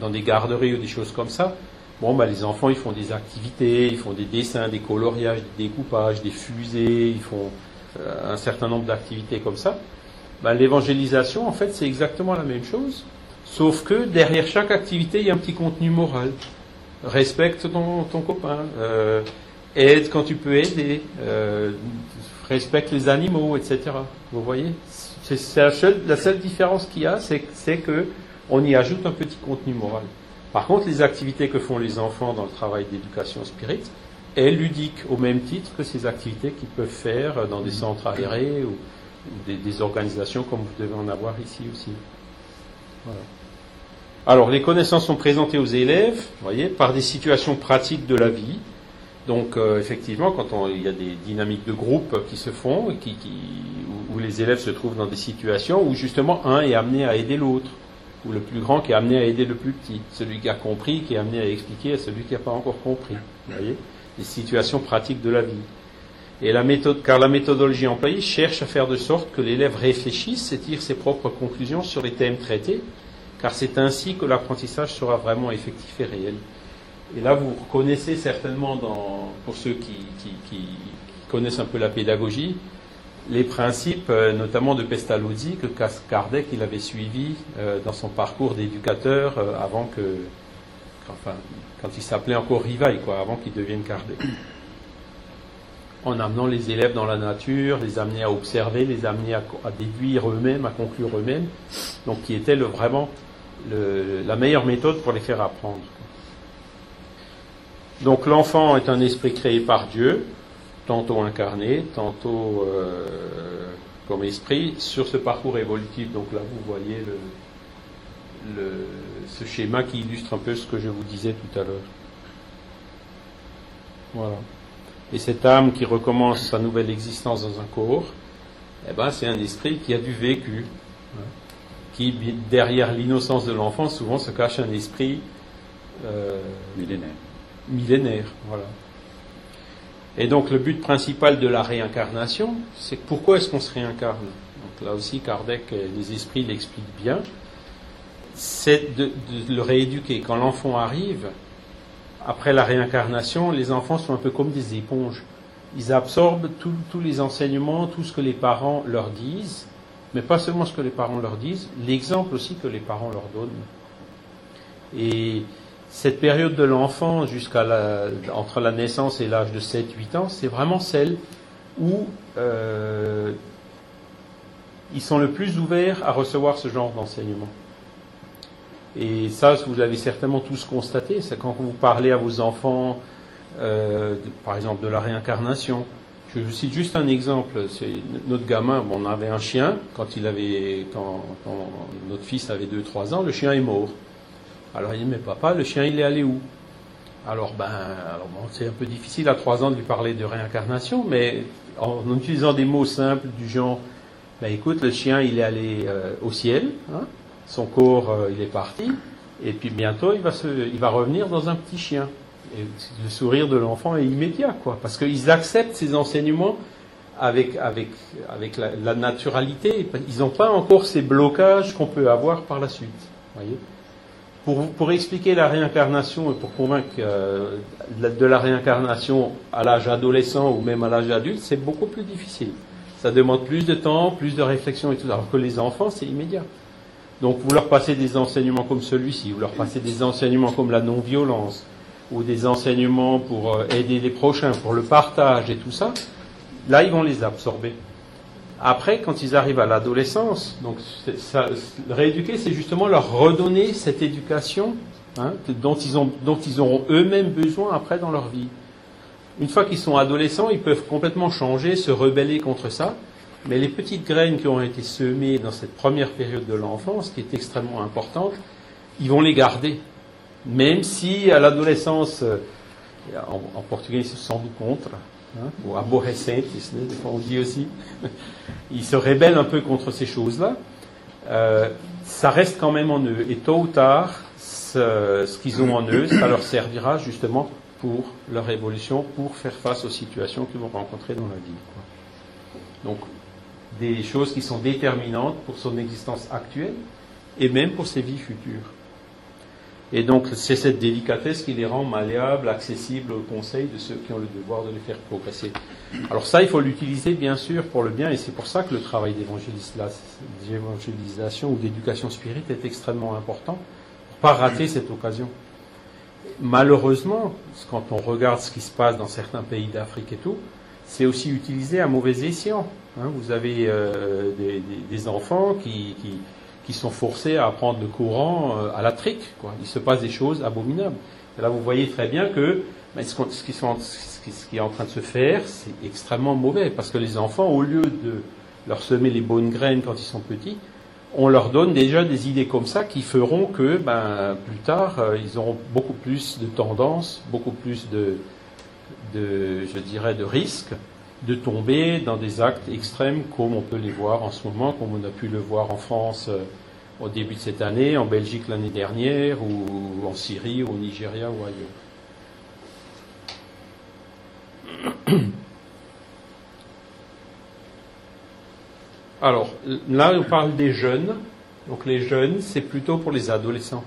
dans des garderies ou des choses comme ça, bon bah les enfants ils font des activités, ils font des dessins, des coloriages, des découpages, des fusées, ils font euh, un certain nombre d'activités comme ça. Bah, l'évangélisation en fait c'est exactement la même chose, sauf que derrière chaque activité il y a un petit contenu moral respecte ton, copain, euh, aide quand tu peux aider, euh, respecte les animaux, etc. Vous voyez? C'est la seule, différence qu'il y a, c'est que on y ajoute un petit contenu moral. Par contre, les activités que font les enfants dans le travail d'éducation spirit est ludique au même titre que ces activités qu'ils peuvent faire dans des centres aérés ou, des, organisations comme vous devez en avoir ici aussi. Alors, les connaissances sont présentées aux élèves, voyez, par des situations pratiques de la vie. Donc, euh, effectivement, quand il y a des dynamiques de groupe qui se font, où, les élèves se trouvent dans des situations où justement un est amené à aider l'autre, ou le plus grand qui est amené à aider le plus petit, celui qui a compris qui est amené à expliquer à celui qui n'a pas encore compris. Vous voyez, des situations pratiques de la vie. Et la méthode, car la méthodologie employée cherche à faire de sorte que l'élève réfléchisse et tire ses propres conclusions sur les thèmes traités, car c'est ainsi que l'apprentissage sera vraiment effectif et réel. Et là, vous reconnaissez certainement, pour ceux qui, connaissent un peu la pédagogie, les principes, euh, notamment de Pestalozzi, que Kardec il avait suivi euh, dans son parcours d'éducateur euh, avant que, enfin, quand il s'appelait encore Rivail, quoi, avant qu'il devienne Kardec. En amenant les élèves dans la nature, les amener à observer, les amener à, déduire eux-mêmes, à conclure eux-mêmes, donc qui était vraiment la meilleure méthode pour les faire apprendre. Donc l'enfant est un esprit créé par Dieu, tantôt incarné, tantôt euh, comme esprit, sur ce parcours évolutif. Donc là, vous voyez ce schéma qui illustre un peu ce que je vous disais tout à l'heure. Voilà. Et cette âme qui recommence sa nouvelle existence dans un corps, eh ben, c'est un esprit qui a du vécu, qui, derrière l'innocence de l'enfant, souvent se cache un esprit euh, millénaire millénaire. Voilà. Et donc le but principal de la réincarnation, c'est pourquoi est-ce qu'on se réincarne? Donc là aussi, Kardec et les esprits l'expliquent bien. C'est de, le rééduquer. Quand l'enfant arrive, après la réincarnation, les enfants sont un peu comme des éponges. Ils absorbent tous les enseignements, tout ce que les parents leur disent, mais pas seulement ce que les parents leur disent, l'exemple aussi que les parents leur donnent. Et cette période de l'enfant jusqu'à entre la naissance et l'âge de 7-8 ans, c'est vraiment celle où euh, ils sont le plus ouverts à recevoir ce genre d'enseignement. Et ça, vous l'avez certainement tous constaté, c'est quand vous parlez à vos enfants, euh, par exemple, de la réincarnation. Je vous cite juste un exemple. Notre gamin, on avait un chien quand notre fils avait 2-3 ans, le chien est mort. Alors il dit, mais papa, le chien, il est allé où? Alors, ben, c'est un peu difficile à trois ans de lui parler de réincarnation, mais en, utilisant des mots simples du genre, ben écoute, le chien, il est allé euh, au ciel, hein, son corps, euh, il est parti, et puis bientôt, il va, se, il va revenir dans un petit chien. Le sourire de l'enfant est immédiat, quoi, parce qu'ils acceptent ces enseignements avec, avec, avec la, naturalité. Ils n'ont pas encore ces blocages qu'on peut avoir par la suite. Voyez pour, expliquer la réincarnation et pour convaincre euh, de la réincarnation à l'âge adolescent ou même à l'âge adulte, c'est beaucoup plus difficile. Ça demande plus de temps, plus de réflexion et tout. Alors que les enfants, c'est immédiat. Donc vous leur passez des enseignements comme celui-ci, vous leur passez des enseignements comme la non-violence, ou des enseignements pour euh, aider les prochains, pour le partage et tout ça, là ils vont les absorber. Après, quand ils arrivent à l'adolescence, donc rééduquer, c'est justement leur redonner cette éducation hein, dont, ils ont, dont ils auront eux-mêmes besoin après dans leur vie. Une fois qu'ils sont adolescents, ils peuvent complètement changer, se rebeller contre ça, mais les petites graines qui ont été semées dans cette première période de l'enfance, qui est extrêmement importante, ils vont les garder. Même si à l'adolescence, euh, en, portugais, ils se sentent contre, hein, ou aborrecentes, on dit aussi, ils se rebellent un peu contre ces choses-là, euh, ça reste quand même en eux. Et tôt ou tard, ce, qu'ils ont en eux, ça leur servira justement pour leur évolution, pour faire face aux situations qu'ils vont rencontrer dans la vie. Donc, des choses qui sont déterminantes pour son existence actuelle et même pour ses vies futures. Et donc, c'est cette délicatesse qui les rend malléables, accessibles au conseil de ceux qui ont le devoir de les faire progresser. Alors ça, il faut l'utiliser, bien sûr, pour le bien, et c'est pour ça que le travail d'évangélisation ou d'éducation spirituelle est extrêmement important, pour pas rater cette occasion. Malheureusement, quand on regarde ce qui se passe dans certains pays d'Afrique et tout, c'est aussi utilisé à mauvais escient. Hein. vous avez euh, des, enfants qui sont forcés à apprendre le courant euh, à la trique. Il se passe des choses abominables. Et là, vous voyez très bien que ce, qui sont, ce qui est en train de se faire, c'est extrêmement mauvais, parce que les enfants, au lieu de leur semer les bonnes graines quand ils sont petits, on leur donne déjà des idées comme ça qui feront que ben, plus tard, euh, ils auront beaucoup plus de tendances, beaucoup plus de, je dirais, de risques de tomber dans des actes extrêmes comme on peut les voir en ce moment, comme on a pu le voir en France euh, au début de cette année, en Belgique l'année dernière, ou en Syrie, ou au Nigeria, ou ailleurs. Alors, là, on parle des jeunes. Donc, les jeunes, c'est plutôt pour les adolescents.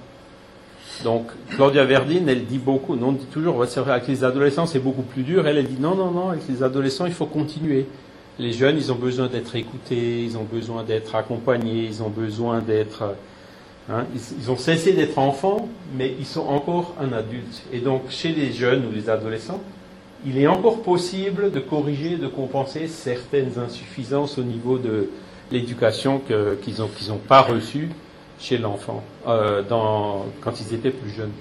Donc, Claudia Verdine, elle dit beaucoup, non, on dit toujours, c'est vrai, avec les adolescents, c'est beaucoup plus dur. Elle, elle dit, non, non, non, avec les adolescents, il faut continuer. Les jeunes, ils ont besoin d'être écoutés, ils ont besoin d'être accompagnés, ils ont besoin d'être... Hein, ils, ont cessé d'être enfants, mais ils sont encore un adulte. Et donc, chez les jeunes ou les adolescents, il est encore possible de corriger, de compenser certaines insuffisances au niveau de l'éducation qu'ils n'ont pas reçue chez l'enfant euh, quand ils étaient plus jeunes.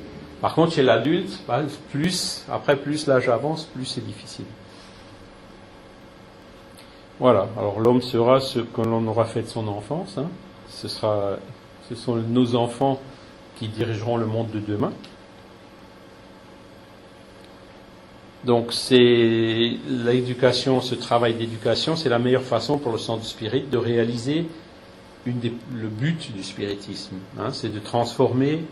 Par contre, chez l'adulte, bah, plus après plus l'âge avance, plus c'est difficile. Voilà. Alors l'homme sera ce que l'on aura fait de son enfance. Hein. Ce sera, ce sont nos enfants qui dirigeront le monde de demain. Donc c'est l'éducation, ce travail d'éducation, c'est la meilleure façon pour le centre spirit de réaliser le but du spiritisme, hein, c'est de transformer,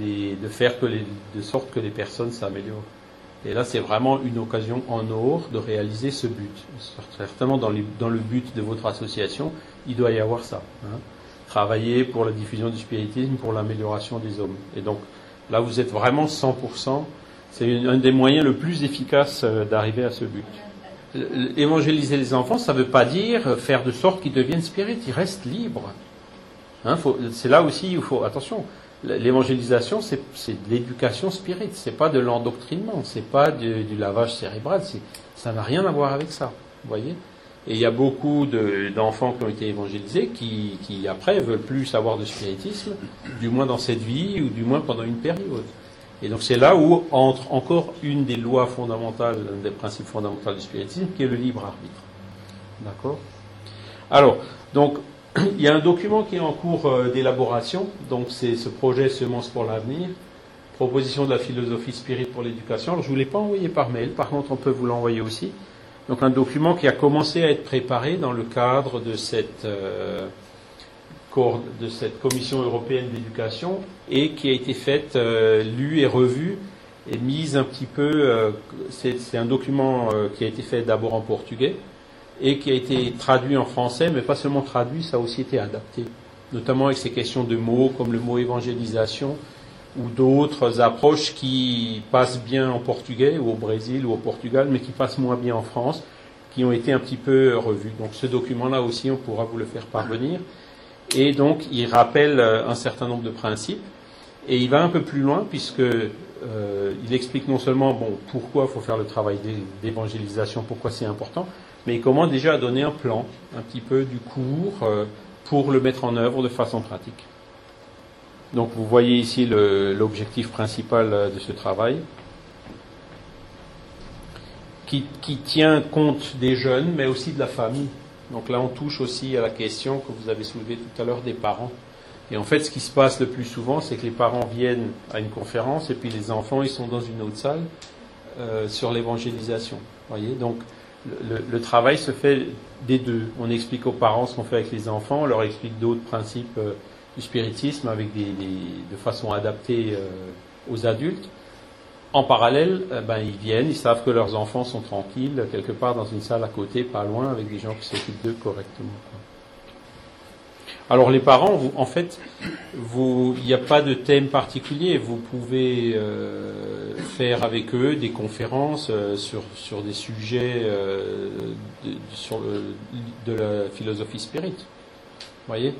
de faire que les, de sorte que les personnes s'améliorent. Et là, c'est vraiment une occasion en or de réaliser ce but. Certainement, dans, le but de votre association, il doit y avoir ça. Hein. Travailler pour la diffusion du spiritisme, pour l'amélioration des hommes. Et donc, là, vous êtes vraiment 100% c'est un des moyens le plus efficaces euh, d'arriver à ce but. Évangéliser les enfants, ça ne veut pas dire faire de sorte qu'ils deviennent spirites, ils restent libres. Hein, c'est là aussi il faut attention. L'évangélisation, c'est de l'éducation spirite, c'est pas de l'endoctrinement, c'est pas du, lavage cérébral, ça n'a rien à voir avec ça. Voyez Et il y a beaucoup d'enfants qui ont été évangélisés qui, qui après veulent plus savoir de spiritisme, du moins dans cette vie ou du moins pendant une période. Et donc c'est là où entre encore une des lois fondamentales, un des principes fondamentaux du spiritisme, qui est le libre arbitre. D'accord? Alors, donc, il y a un document qui est en cours euh, d'élaboration, donc c'est ce projet Semences pour l'avenir, proposition de la philosophie spirit pour l'éducation. Alors je ne vous l'ai pas envoyé par mail, par contre on peut vous l'envoyer aussi. Donc un document qui a commencé à être préparé dans le cadre de cette... Euh, de cette Commission européenne d'éducation et qui a été faite, euh, lue et revue et mise un petit peu. Euh, c'est un document euh, qui a été fait d'abord en portugais et qui a été traduit en français, mais pas seulement traduit, ça a aussi été adapté, notamment avec ces questions de mots comme le mot évangélisation ou d'autres approches qui passent bien en portugais ou au Brésil ou au Portugal, mais qui passent moins bien en France, qui ont été un petit peu revues. Donc ce document-là aussi, on pourra vous le faire parvenir. Et donc, il rappelle euh, un certain nombre de principes. Et il va un peu plus loin, puisque euh, il explique non seulement bon, pourquoi il faut faire le travail d'évangélisation, pourquoi c'est important, mais il commence déjà à donner un plan, un petit peu du cours, euh, pour le mettre en œuvre de façon pratique. Donc vous voyez ici l'objectif principal de ce travail, qui, qui, tient compte des jeunes, mais aussi de la famille. Donc là, on touche aussi à la question que vous avez soulevée tout à l'heure des parents. Et en fait, ce qui se passe le plus souvent, c'est que les parents viennent à une conférence et puis les enfants, ils sont dans une autre salle euh, sur l'évangélisation. Voyez, donc le, travail se fait des deux. On explique aux parents ce qu'on fait avec les enfants, on leur explique d'autres principes euh, du spiritisme avec des, de façon adaptée euh, aux adultes. En parallèle, euh, ben, ils viennent, ils savent que leurs enfants sont tranquilles, quelque part dans une salle à côté, pas loin, avec des gens qui s'occupent d'eux correctement. Alors les parents, en fait, il n'y a pas de thème particulier. Vous pouvez euh, faire avec eux des conférences euh, sur, sur des sujets de, sur de la philosophie spirit. Vous voyez?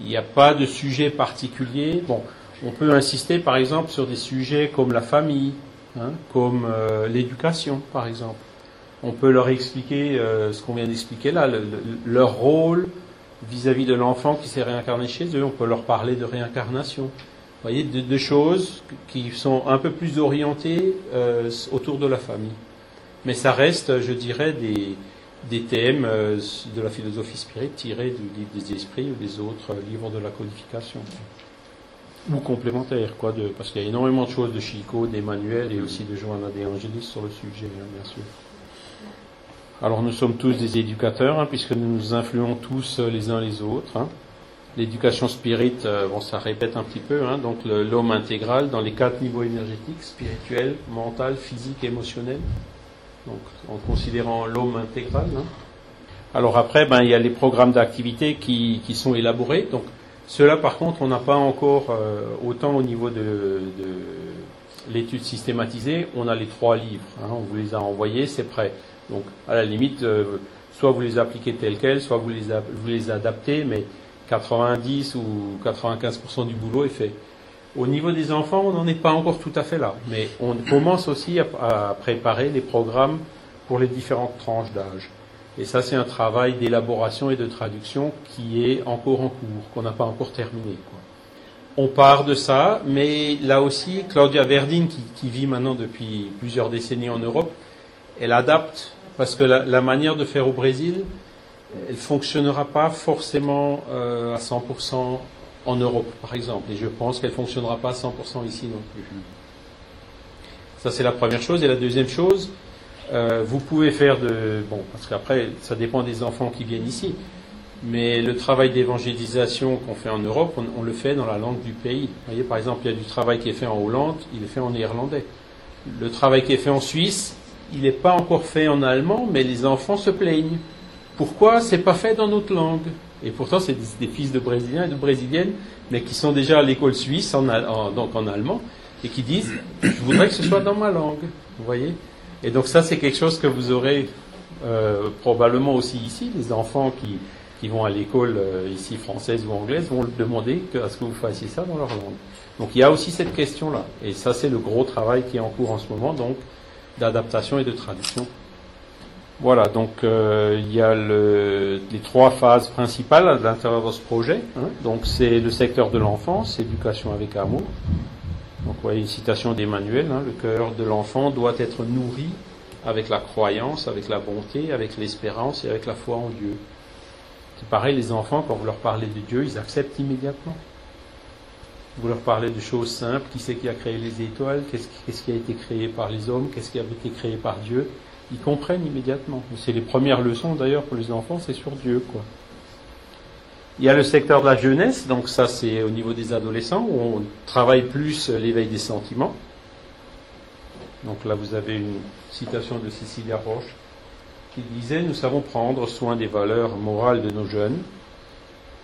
Il n'y a pas de sujet particulier. Bon, on peut insister par exemple sur des sujets comme la famille, hein, comme euh, l'éducation par exemple. On peut leur expliquer euh, ce qu'on vient d'expliquer là, leur rôle vis-à-vis de l'enfant qui s'est réincarné chez eux. On peut leur parler de réincarnation. Vous voyez, de, choses qui sont un peu plus orientées euh, autour de la famille. Mais ça reste, je dirais, des, thèmes de la philosophie spirit tirés du livre des esprits ou des autres livres de la codification. Ou complémentaires, quoi, de, parce qu'il y a énormément de choses de Chico, d'Emmanuel et aussi de Johanna de Angelis sur le sujet, hein, bien sûr. Alors nous sommes tous des éducateurs, hein, puisque nous nous influons tous euh, les uns les autres. Hein. L'éducation spirit, euh, bon, ça répète un petit peu, hein, donc l'homme intégral dans les quatre niveaux énergétiques, spirituel, mental, physique, émotionnel donc en considérant l'homme intégral. Hein. Alors après, ben, il y a les programmes d'activité qui, qui, sont élaborés. Donc cela, par contre, on n'a pas encore euh, autant au niveau de, de l'étude systématisée. On a les trois livres. Hein, on vous les a envoyés, c'est prêt. Donc à la limite, euh, soit vous les appliquez tels quels, soit vous les, vous les adaptez, mais 90 ou 95% du boulot est fait. Au niveau des enfants, on n'en est pas encore tout à fait là, mais on commence aussi à, préparer les programmes pour les différentes tranches d'âge. Et ça, c'est un travail d'élaboration et de traduction qui est encore en cours, qu'on n'a pas encore terminé. On part de ça, mais là aussi, Claudia Verdin, qui, vit maintenant depuis plusieurs décennies en Europe, elle adapte, parce que la, manière de faire au Brésil, elle fonctionnera pas forcément euh, à 100% en Europe, par exemple. Et je pense qu'elle ne fonctionnera pas à 100% ici non plus. Ça, c'est la première chose. Et la deuxième chose, euh, vous pouvez faire de... Bon, parce qu'après, ça dépend des enfants qui viennent ici. Mais le travail d'évangélisation qu'on fait en Europe, on, le fait dans la langue du pays. Vous voyez, par exemple, il y a du travail qui est fait en Hollande, il est fait en néerlandais. Le travail qui est fait en Suisse, il n'est pas encore fait en allemand, mais les enfants se plaignent. Pourquoi c'est pas fait dans notre langue? Et pourtant, c'est des, fils de Brésiliens et de Brésiliennes, mais qui sont déjà à l'école suisse, donc en allemand, et qui disent Je voudrais que ce soit dans ma langue. Vous voyez? Et donc, ça, c'est quelque chose que vous aurez euh, probablement aussi ici. Les enfants qui, qui vont à l'école euh, ici française ou anglaise vont demander à ce que vous fassiez ça dans leur langue. Donc, il y a aussi cette question-là. Et ça, c'est le gros travail qui est en cours en ce moment, donc d'adaptation et de traduction voilà, donc euh, il y a le, les trois phases principales à l'intérieur de ce projet. Hein. Donc c'est le secteur de l'enfance, éducation avec amour. Donc voyez une citation d'Emmanuel, hein, le cœur de l'enfant doit être nourri avec la croyance, avec la bonté, avec l'espérance et avec la foi en Dieu. C'est pareil, les enfants, quand vous leur parlez de Dieu, ils acceptent immédiatement. Vous leur parlez de choses simples, qui c'est qui a créé les étoiles, qu'est-ce qui a été créé par les hommes, qu'est-ce qui a été créé par Dieu ils comprennent immédiatement. C'est les premières leçons d'ailleurs pour les enfants, c'est sur Dieu, quoi. Il y a le secteur de la jeunesse, donc ça c'est au niveau des adolescents, où on travaille plus l'éveil des sentiments. Donc là vous avez une citation de Cécilia Roche qui disait Nous savons prendre soin des valeurs morales de nos jeunes.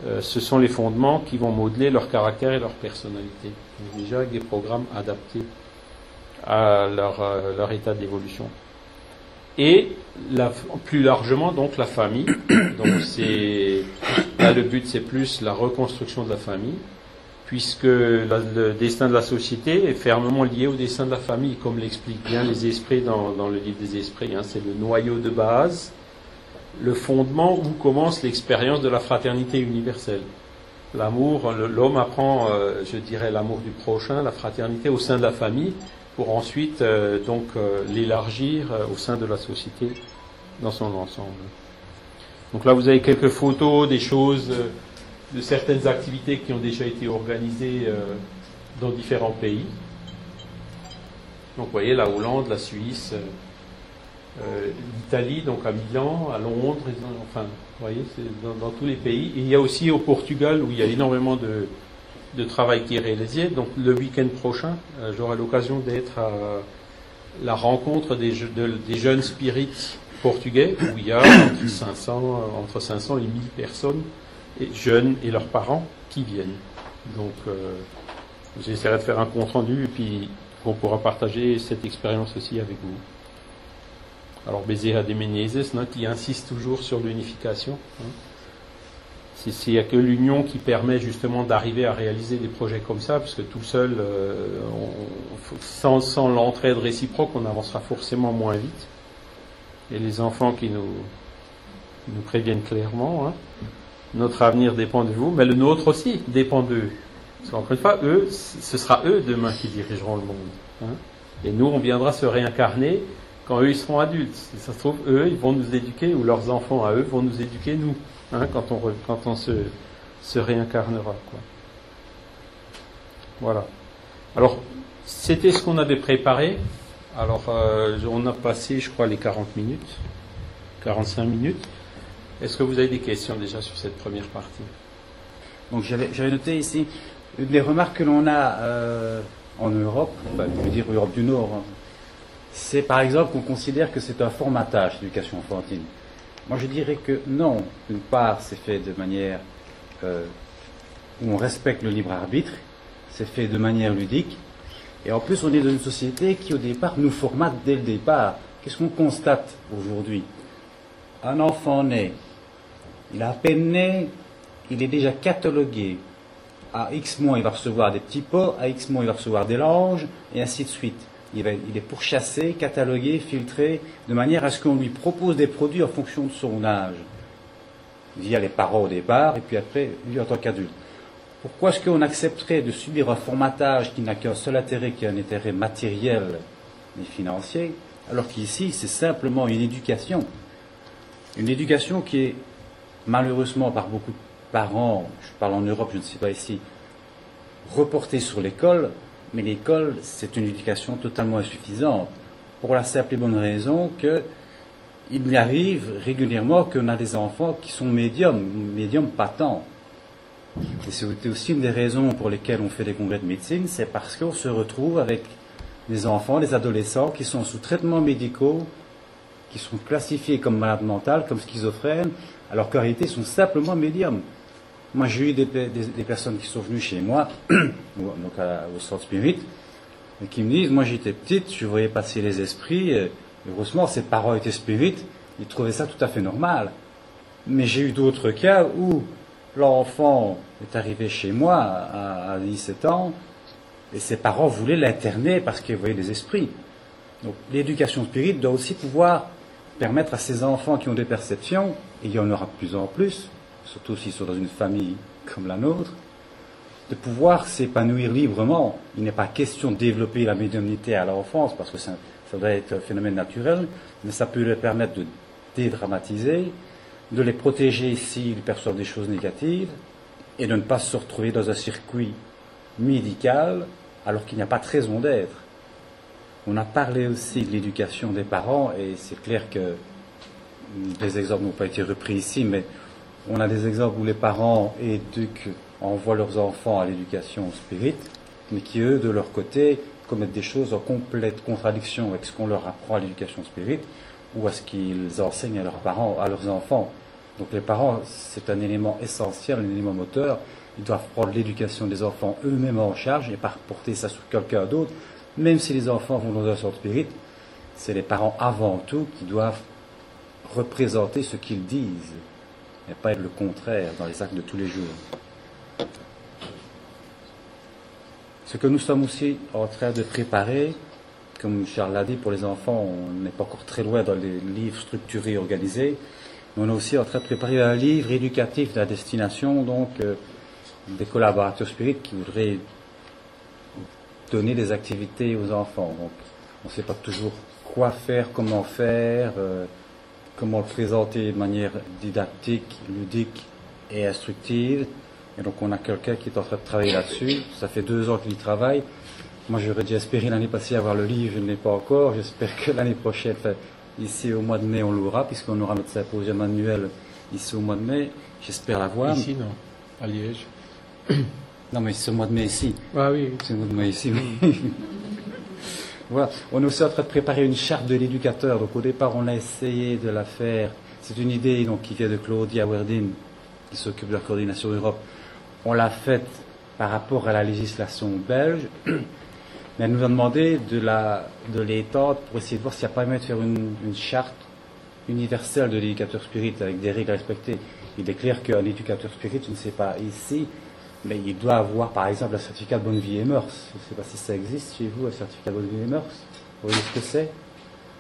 Euh, ce sont les fondements qui vont modeler leur caractère et leur personnalité. déjà avec des programmes adaptés à leur, euh, leur état d'évolution et plus largement donc la famille. Donc c'est là le but c'est plus la reconstruction de la famille, puisque le destin de la société est fermement lié au destin de la famille, comme l'expliquent bien les esprits dans, le livre des esprits. Hein. c'est le noyau de base, le fondement où commence l'expérience de la fraternité universelle. L'amour, l'homme apprend, euh, je dirais, l'amour du prochain, la fraternité au sein de la famille, pour ensuite euh, donc euh, l'élargir euh, au sein de la société dans son ensemble. Donc là, vous avez quelques photos des choses, de certaines activités qui ont déjà été organisées dans différents pays. Donc vous voyez la Hollande, la Suisse, l'Italie, donc à Milan, à Londres, enfin, vous voyez, c'est dans, tous les pays. Et il y a aussi au Portugal où il y a énormément de, de travail qui est réalisé. Donc le week-end prochain, euh, j'aurai l'occasion d'être à la rencontre des, des, jeunes spirites portugais, où il y a entre 500, entre 500 et 1000 personnes, jeunes et leurs parents, qui viennent. Donc euh, j'essaierai de faire un compte rendu, et puis on pourra partager cette expérience aussi avec vous. Alors Bezerra de Menezes, qui insiste toujours sur l'unification. Hein. Il n'y a que l'union qui permet justement d'arriver à réaliser des projets comme ça, parce que tout seul, euh, sans, l'entraide réciproque, on avancera forcément moins vite. Et les enfants qui nous, préviennent clairement, hein, notre avenir dépend de vous, mais le nôtre aussi dépend d'eux. Parce qu'encore une fois, eux, ce sera eux demain qui dirigeront le monde. Hein. Et nous, on viendra se réincarner quand eux ils seront adultes. ça se trouve, eux, ils vont nous éduquer, ou leurs enfants à eux vont nous éduquer, nous, hein, quand on, quand se, réincarnera. Quoi. Voilà. Alors, c'était ce qu'on avait préparé. Alors, euh, on a passé, je crois, les 40 minutes, 45 minutes. Est-ce que vous avez des questions déjà sur cette première partie? Donc, j'avais noté ici une des remarques que l'on a euh, en Europe, je veux dire Europe du Nord, hein, c'est par exemple qu'on considère que c'est un formatage, l'éducation enfantine. Moi, je dirais que non. D'une part, c'est fait de manière euh, où on respecte le libre arbitre, c'est fait de manière ludique, et en plus, on est dans une société qui, au départ, nous formate dès le départ. Qu'est-ce qu'on constate aujourd'hui? Un enfant né, il a à peine né, il est déjà catalogué. À X mois, il va recevoir des petits pots, à X mois, il va recevoir des langes, et ainsi de suite. Il, est pourchassé, catalogué, filtré, de manière à ce qu'on lui propose des produits en fonction de son âge, via les parents au départ, et puis après, lui en tant qu'adulte. Pourquoi est-ce qu'on accepterait de subir un formatage qui n'a qu'un seul intérêt, qui est un intérêt matériel et financier, alors qu'ici, c'est simplement une éducation. Une éducation qui est, malheureusement, par beaucoup de parents, je parle en Europe, je ne sais pas ici, reportée sur l'école, mais l'école, c'est une éducation totalement insuffisante, pour la simple et bonne raison que il arrive régulièrement qu'on a des enfants qui sont médiums, médiums patents. Et c'est aussi une des raisons pour lesquelles on fait des congrès de médecine, c'est parce qu'on se retrouve avec des enfants, des adolescents qui sont sous traitements médicaux, qui sont classifiés comme malades mentales, comme schizophrènes, alors qu'en réalité ils sont simplement médiums. Moi j'ai eu des, personnes qui sont venues chez moi, donc au centre spirit, et qui me disent, moi j'étais petite, je voyais passer les esprits, et heureusement ces parents étaient spirites, ils trouvaient ça tout à fait normal. Mais j'ai eu d'autres cas où l'enfant est arrivé chez moi à, 17 ans et ses parents voulaient l'interner parce qu'ils voyaient des esprits. Donc l'éducation spirituelle doit aussi pouvoir permettre à ces enfants qui ont des perceptions, et il y en aura de plus en plus, surtout s'ils sont dans une famille comme la nôtre, de pouvoir s'épanouir librement. Il n'est pas question de développer la médiumnité à l'enfance, parce que ça, doit être un phénomène naturel, mais ça peut leur permettre de dédramatiser, de les protéger s'ils perçoivent des choses négatives et de ne pas se retrouver dans un circuit médical alors qu'il n'y a pas de raison d'être. On a parlé aussi de l'éducation des parents et c'est clair que les exemples n'ont pas été repris ici, mais on a des exemples où les parents éduquent, envoient leurs enfants à l'éducation spirite, mais qui eux, de leur côté, commettent des choses en complète contradiction avec ce qu'on leur apprend à l'éducation spirite ou à ce qu'ils enseignent à leurs parents, à leurs enfants. Donc les parents, c'est un élément essentiel, un élément moteur. Ils doivent prendre l'éducation des enfants eux-mêmes en charge et pas porter ça sur quelqu'un d'autre. Même si les enfants vont dans un centre spirit, c'est les parents avant tout qui doivent représenter ce qu'ils disent et pas être le contraire dans les actes de tous les jours. Ce que nous sommes aussi en train de préparer, comme Charles l'a dit, pour les enfants, on n'est pas encore très loin dans les livres structurés, organisés. Mais on est aussi en train de préparer un livre éducatif de destination, donc euh, des collaborateurs spirites qui voudraient donner des activités aux enfants. On ne sait pas toujours quoi faire, comment faire, euh, comment le présenter de manière didactique, ludique et instructive. Et donc, on a quelqu'un qui est en train de travailler là-dessus. Ça fait deux ans qu'il y travaille. Moi, j'aurais dû espérer l'année passée avoir le livre, je ne l'ai pas encore. J'espère que l'année prochaine, ici au mois de mai, on l'aura, puisqu'on aura notre symposium annuel ici au mois de mai. J'espère l'avoir. Ici, non, à Liège. non, mais c'est au mois de mai ici. Ah oui. C'est au mois de mai ici, oui. voilà. On est aussi en train de préparer une charte de l'éducateur. Donc au départ, on a essayé de la faire. C'est une idée qui vient de Claudia Werdin, qui s'occupe de la coordination Europe. On l'a faite par rapport à la législation belge. Mais elle nous a demandé de, la, de l'étendre pour essayer de voir s'il n'y a pas moyen de faire une, charte universelle de l'éducateur spirit avec des règles à respecter. Il est clair qu'un éducateur spirit, je ne sais pas ici, mais il doit avoir par exemple un certificat de bonne vie et mœurs. Je ne sais pas si ça existe chez vous, un certificat de bonne vie et mœurs. Vous voyez ce que c'est?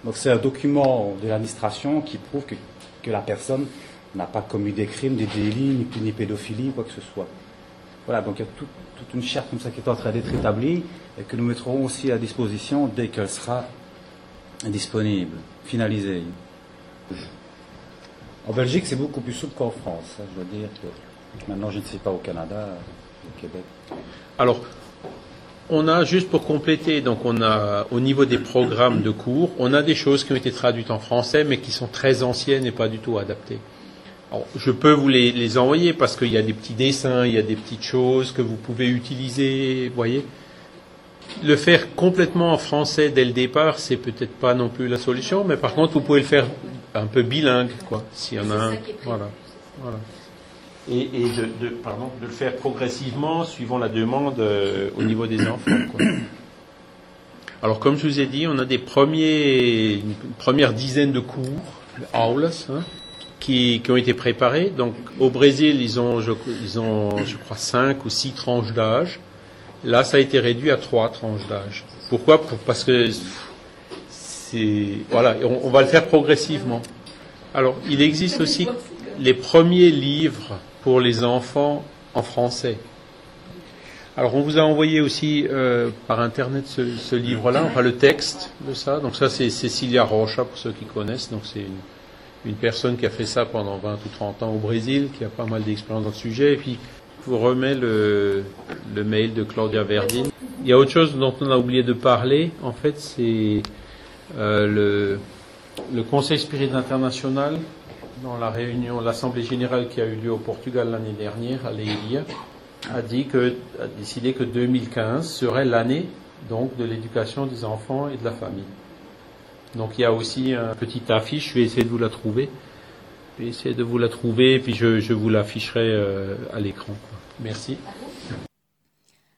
Donc c'est un document de l'administration qui prouve que, que la personne n'a pas commis des crimes, des délits, ni, pédophilie, quoi que ce soit. Voilà, donc il y a toute une charte comme ça qui est en train d'être établie et que nous mettrons aussi à disposition dès qu'elle sera disponible, finalisé. En Belgique, c'est beaucoup plus souple qu'en France. Hein, je dois dire maintenant, je ne sais pas au Canada, au Québec. Alors, on a, juste pour compléter, donc on a, au niveau des programmes de cours, on a des choses qui ont été traduites en français, mais qui sont très anciennes et pas du tout adaptées. Alors, je peux vous les, les envoyer parce qu'il y a des petits dessins, il y a des petites choses que vous pouvez utiliser, vous voyez. Le faire complètement en français dès le départ, c'est peut-être pas non plus la solution, mais par contre, vous pouvez le faire un peu bilingue, quoi, s'il y en a un. Voilà. voilà et, de, pardon, de, le faire progressivement suivant la demande euh, au niveau des enfants. Alors, comme je vous ai dit, on a des premiers, une première dizaine de cours, aulas, hein, qui, qui, ont été préparés. Donc, au Brésil, ils ont, je, ils ont, je crois, cinq ou six tranches d'âge. Là, ça a été réduit à trois tranches d'âge. Pourquoi? Parce que c'est voilà, on va le faire progressivement. Alors, il existe aussi les premiers livres pour les enfants en français. Alors on vous a envoyé aussi euh, par internet ce, livre-là, enfin le texte de ça. Donc ça c'est Cecilia Rocha pour ceux qui connaissent. Donc c'est une, personne qui a fait ça pendant 20 ou 30 ans au Brésil, qui a pas mal d'expérience dans le sujet. Et puis je vous remets le, mail de Claudia Verdin. Il y a autre chose dont on a oublié de parler. En fait c'est euh, le, le Conseil Spirit International dans la réunion, l'Assemblée générale qui a eu lieu au Portugal l'année dernière, à Leiria, a dit que, a décidé que 2015 serait l'année donc de l'éducation des enfants et de la famille. Donc il y a aussi un petit affiche, je vais essayer de vous la trouver. Je vais essayer de vous la trouver et puis je, je vous l'afficherai euh, à l'écran. Merci.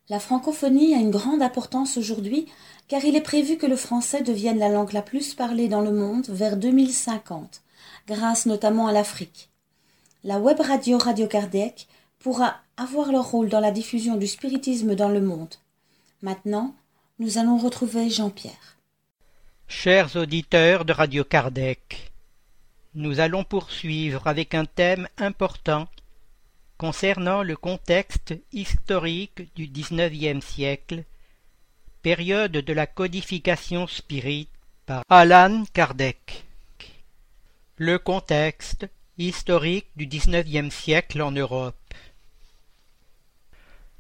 La francophonie a une grande importance aujourd'hui car il est prévu que le français devienne la langue la plus parlée dans le monde vers 2050 grâce notamment à l'Afrique. La web radio Radio Kardec pourra avoir leur rôle dans la diffusion du spiritisme dans le monde. Maintenant, nous allons retrouver Jean-Pierre. Chers auditeurs de Radio Kardec, nous allons poursuivre avec un thème important concernant le contexte historique du XIXe siècle, période de la codification spirite par Alan Kardec. Le contexte historique du XIXe siècle en Europe.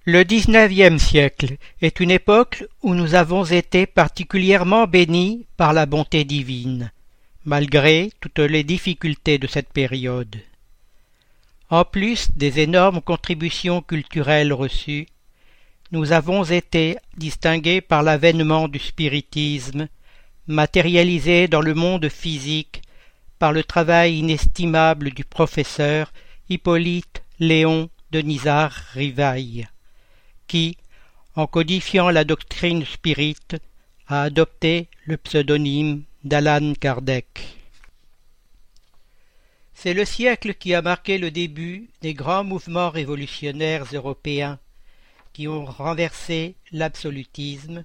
Le XIXe siècle est une époque où nous avons été particulièrement bénis par la bonté divine, malgré toutes les difficultés de cette période. En plus des énormes contributions culturelles reçues, nous avons été distingués par l'avènement du spiritisme, matérialisé dans le monde physique par le travail inestimable du professeur Hippolyte Léon de Nizar-Rivaille, qui, en codifiant la doctrine spirite, a adopté le pseudonyme d'Alan Kardec. C'est le siècle qui a marqué le début des grands mouvements révolutionnaires européens qui ont renversé l'absolutisme,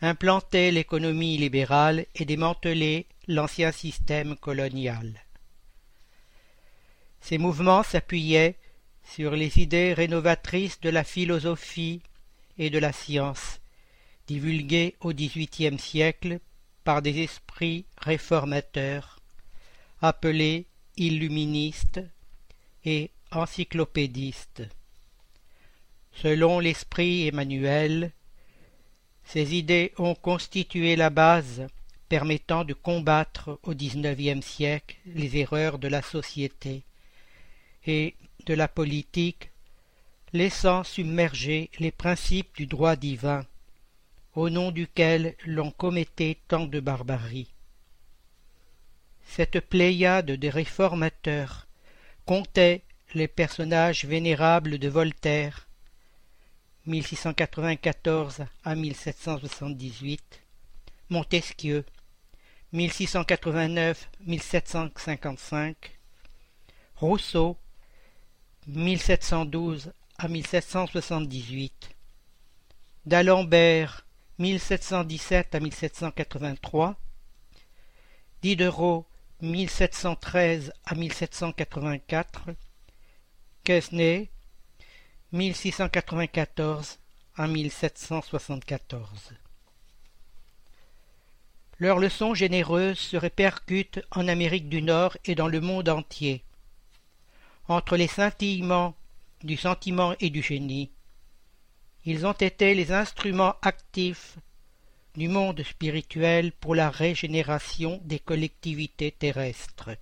implanté l'économie libérale et démantelé l'ancien système colonial. Ces mouvements s'appuyaient sur les idées rénovatrices de la philosophie et de la science, divulguées au XVIIIe siècle par des esprits réformateurs, appelés illuministes et encyclopédistes. Selon l'esprit Emmanuel, ces idées ont constitué la base permettant de combattre au XIXe siècle les erreurs de la société et de la politique, laissant submerger les principes du droit divin, au nom duquel l'on commettait tant de barbarie. Cette pléiade de réformateurs comptait les personnages vénérables de Voltaire, 1694 à 1778, Montesquieu, 1689-1755, Rousseau, 1712 à 1778, d'Alembert, 1717 à 1783, Diderot, 1713 à 1784, Quesnay, 1694 à 1774. Leurs leçons généreuses se répercutent en Amérique du Nord et dans le monde entier. Entre les scintillements du sentiment et du génie, ils ont été les instruments actifs du monde spirituel pour la régénération des collectivités terrestres.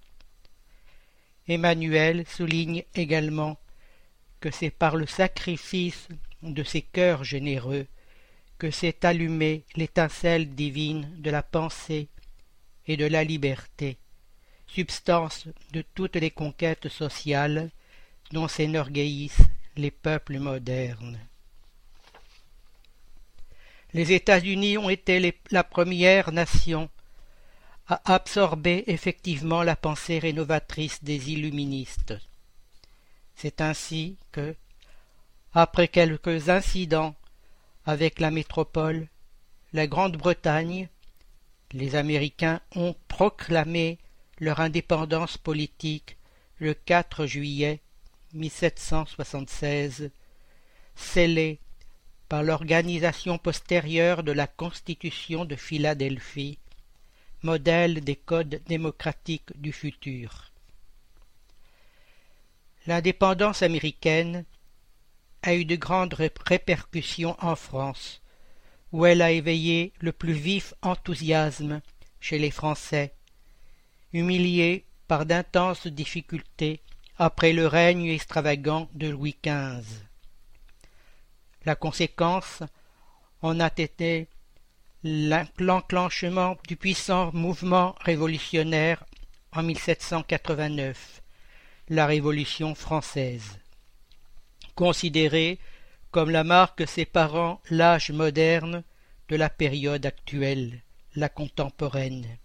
Emmanuel souligne également que c'est par le sacrifice de ces cœurs généreux que s'est allumée l'étincelle divine de la pensée et de la liberté, substance de toutes les conquêtes sociales dont s'énorgueillissent les peuples modernes. Les États-Unis ont été la première nation à absorber effectivement la pensée rénovatrice des illuministes. C'est ainsi que, après quelques incidents avec la métropole, la Grande-Bretagne, les Américains ont proclamé leur indépendance politique le 4 juillet 1776, scellée par l'organisation postérieure de la Constitution de Philadelphie, modèle des codes démocratiques du futur. L'indépendance américaine a eu de grandes répercussions en France, où elle a éveillé le plus vif enthousiasme chez les Français, humiliés par d'intenses difficultés après le règne extravagant de Louis XV. La conséquence en a été l'enclenchement du puissant mouvement révolutionnaire en 1789, la Révolution française considérée comme la marque séparant l'âge moderne de la période actuelle, la contemporaine.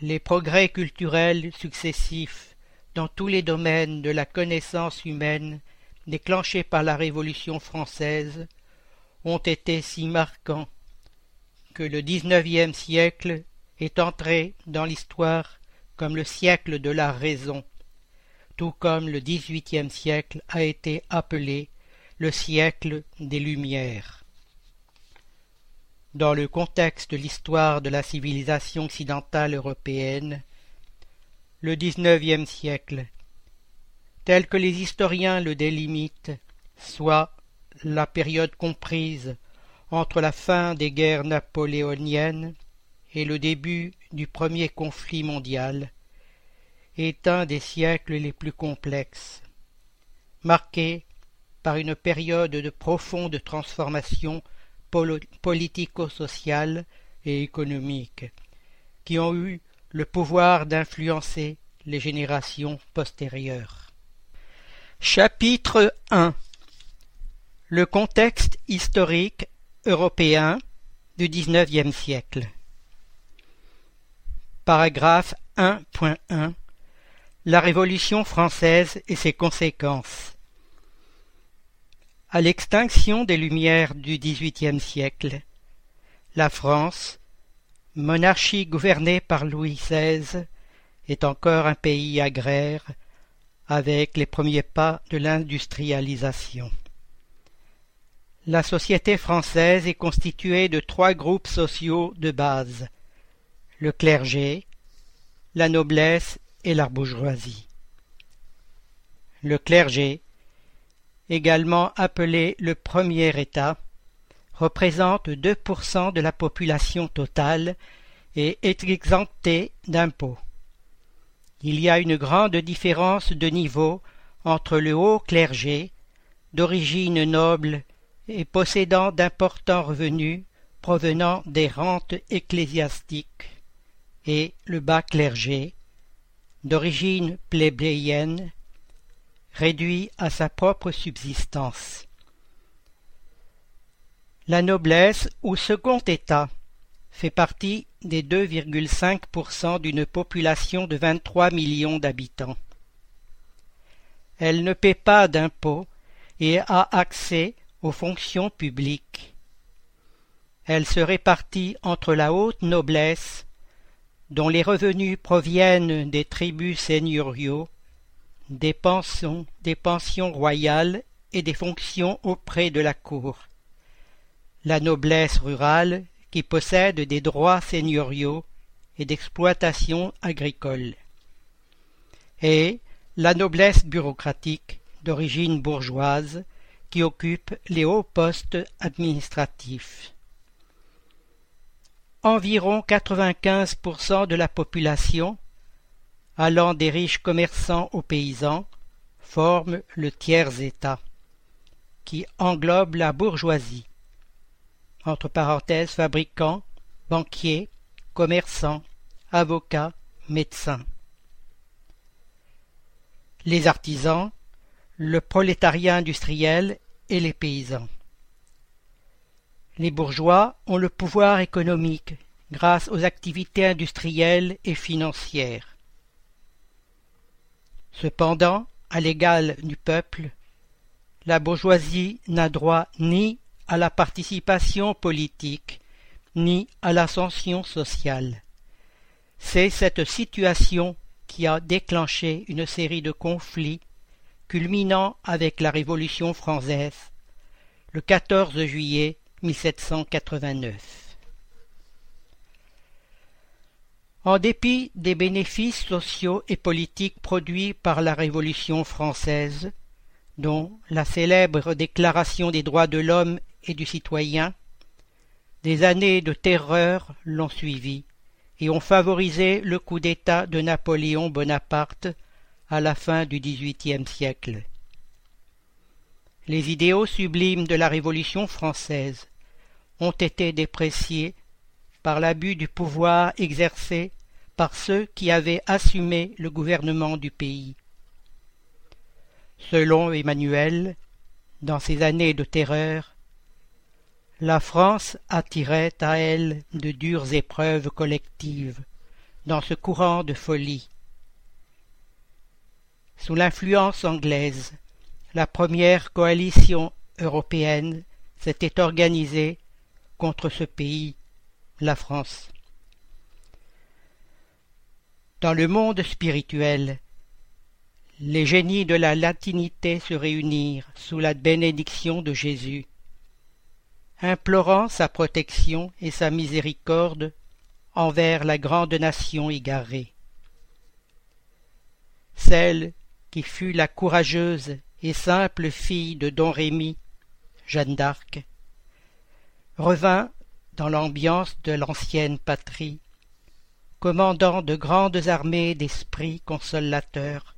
Les progrès culturels successifs dans tous les domaines de la connaissance humaine déclenchés par la Révolution française ont été si marquants que le dix-neuvième siècle est entré dans l'histoire comme le siècle de la raison, tout comme le dix-huitième siècle a été appelé le siècle des Lumières. Dans le contexte de l'histoire de la civilisation occidentale européenne, le dix-neuvième siècle, tel que les historiens le délimitent, soit la période comprise entre la fin des guerres napoléoniennes et le début du premier conflit mondial, est un des siècles les plus complexes, marqué par une période de profonde transformation politico-sociale et économique, qui ont eu le pouvoir d'influencer les générations postérieures. Chapitre 1 Le contexte historique européen du XIXe siècle. Paragraphe 1.1 la Révolution française et ses conséquences. À l'extinction des Lumières du XVIIIe siècle, la France, monarchie gouvernée par Louis XVI, est encore un pays agraire avec les premiers pas de l'industrialisation. La société française est constituée de trois groupes sociaux de base le clergé, la noblesse et la bourgeoisie. Le clergé, également appelé le premier État, représente 2% de la population totale et est exempté d'impôts. Il y a une grande différence de niveau entre le haut clergé, d'origine noble et possédant d'importants revenus provenant des rentes ecclésiastiques, et le bas clergé, d'origine plébéienne, réduit à sa propre subsistance. La noblesse ou second état fait partie des 2,5% d'une population de 23 millions d'habitants. Elle ne paie pas d'impôts et a accès aux fonctions publiques. Elle se répartit entre la haute noblesse dont les revenus proviennent des tribus seigneuriaux, des pensions, des pensions royales et des fonctions auprès de la cour. La noblesse rurale, qui possèdent des droits seigneuriaux et d'exploitation agricole, et la noblesse bureaucratique d'origine bourgeoise qui occupe les hauts postes administratifs. Environ 95% de la population, allant des riches commerçants aux paysans, forment le tiers-État, qui englobe la bourgeoisie, entre parenthèses fabricants, banquiers, commerçants, avocats, médecins. Les artisans, le prolétariat industriel et les paysans. Les bourgeois ont le pouvoir économique grâce aux activités industrielles et financières. Cependant, à l'égal du peuple, la bourgeoisie n'a droit ni à la participation politique, ni à l'ascension sociale. C'est cette situation qui a déclenché une série de conflits culminant avec la Révolution française le 14 juillet 1789. En dépit des bénéfices sociaux et politiques produits par la Révolution française, dont la célèbre Déclaration des droits de l'homme et du citoyen, des années de terreur l'ont suivi et ont favorisé le coup d'État de Napoléon Bonaparte à la fin du XVIIIe siècle. Les idéaux sublimes de la Révolution française ont été dépréciés par l'abus du pouvoir exercé par ceux qui avaient assumé le gouvernement du pays. Selon Emmanuel, dans ces années de terreur, la France attirait à elle de dures épreuves collectives dans ce courant de folie. Sous l'influence anglaise, la première coalition européenne s'était organisée contre ce pays, la France. Dans le monde spirituel, les génies de la latinité se réunirent sous la bénédiction de Jésus, implorant sa protection et sa miséricorde envers la grande nation égarée. Celle qui fut la courageuse et simple fille de Don Rémy, Jeanne d'Arc, revint dans l'ambiance de l'ancienne patrie, commandant de grandes armées d'esprits consolateurs,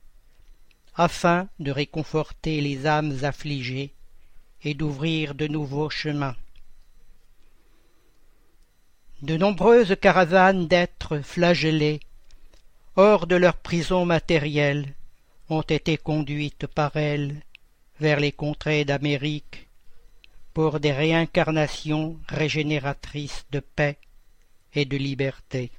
afin de réconforter les âmes affligées et d'ouvrir de nouveaux chemins. De nombreuses caravanes d'êtres flagellés, hors de leur prison matérielle, ont été conduites par elle vers les contrées d'Amérique pour des réincarnations régénératrices de paix et de liberté.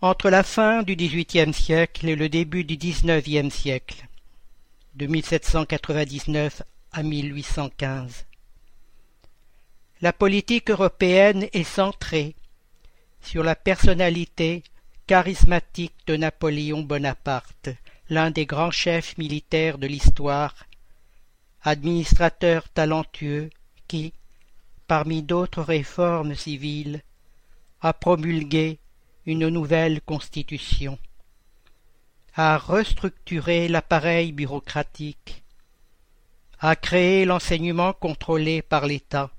Entre la fin du XVIIIe siècle et le début du XIXe siècle, de 1799 à 1815, la politique européenne est centrée sur la personnalité charismatique de Napoléon Bonaparte, l'un des grands chefs militaires de l'histoire, administrateur talentueux qui, parmi d'autres réformes civiles, a promulgué une nouvelle constitution, a restructuré l'appareil bureaucratique, a créé l'enseignement contrôlé par l'État,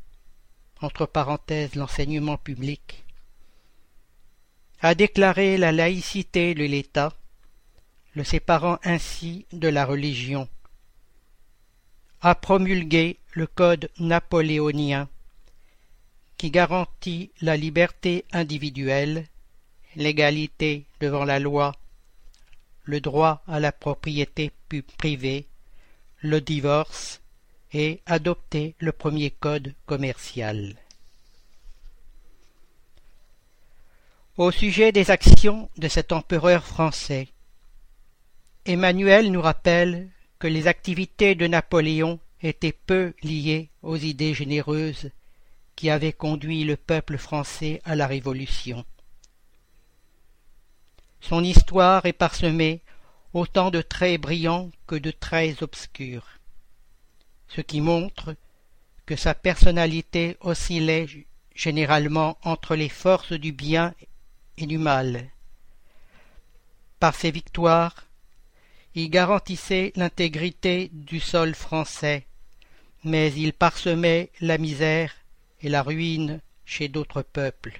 entre parenthèses l'enseignement public, a déclaré la laïcité de l'État, le séparant ainsi de la religion, a promulgué le code napoléonien qui garantit la liberté individuelle l'égalité devant la loi, le droit à la propriété privée, le divorce et adopter le premier code commercial. Au sujet des actions de cet empereur français, Emmanuel nous rappelle que les activités de Napoléon étaient peu liées aux idées généreuses qui avaient conduit le peuple français à la Révolution. Son histoire est parsemée autant de traits brillants que de traits obscurs, ce qui montre que sa personnalité oscillait généralement entre les forces du bien et du mal. Par ses victoires, il garantissait l'intégrité du sol français, mais il parsemait la misère et la ruine chez d'autres peuples.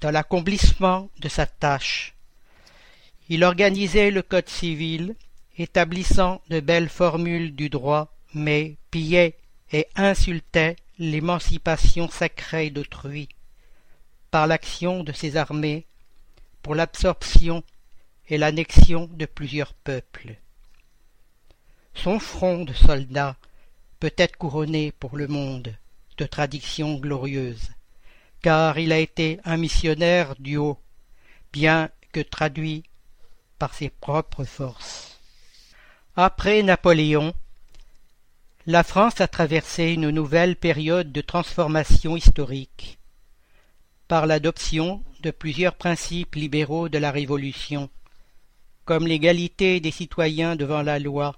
Dans l'accomplissement de sa tâche, il organisait le code civil, établissant de belles formules du droit, mais pillait et insultait l'émancipation sacrée d'autrui, par l'action de ses armées, pour l'absorption et l'annexion de plusieurs peuples. Son front de soldat peut être couronné pour le monde de traditions glorieuses, car il a été un missionnaire du haut, bien que traduit par ses propres forces. Après Napoléon, la France a traversé une nouvelle période de transformation historique par l'adoption de plusieurs principes libéraux de la Révolution, comme l'égalité des citoyens devant la loi,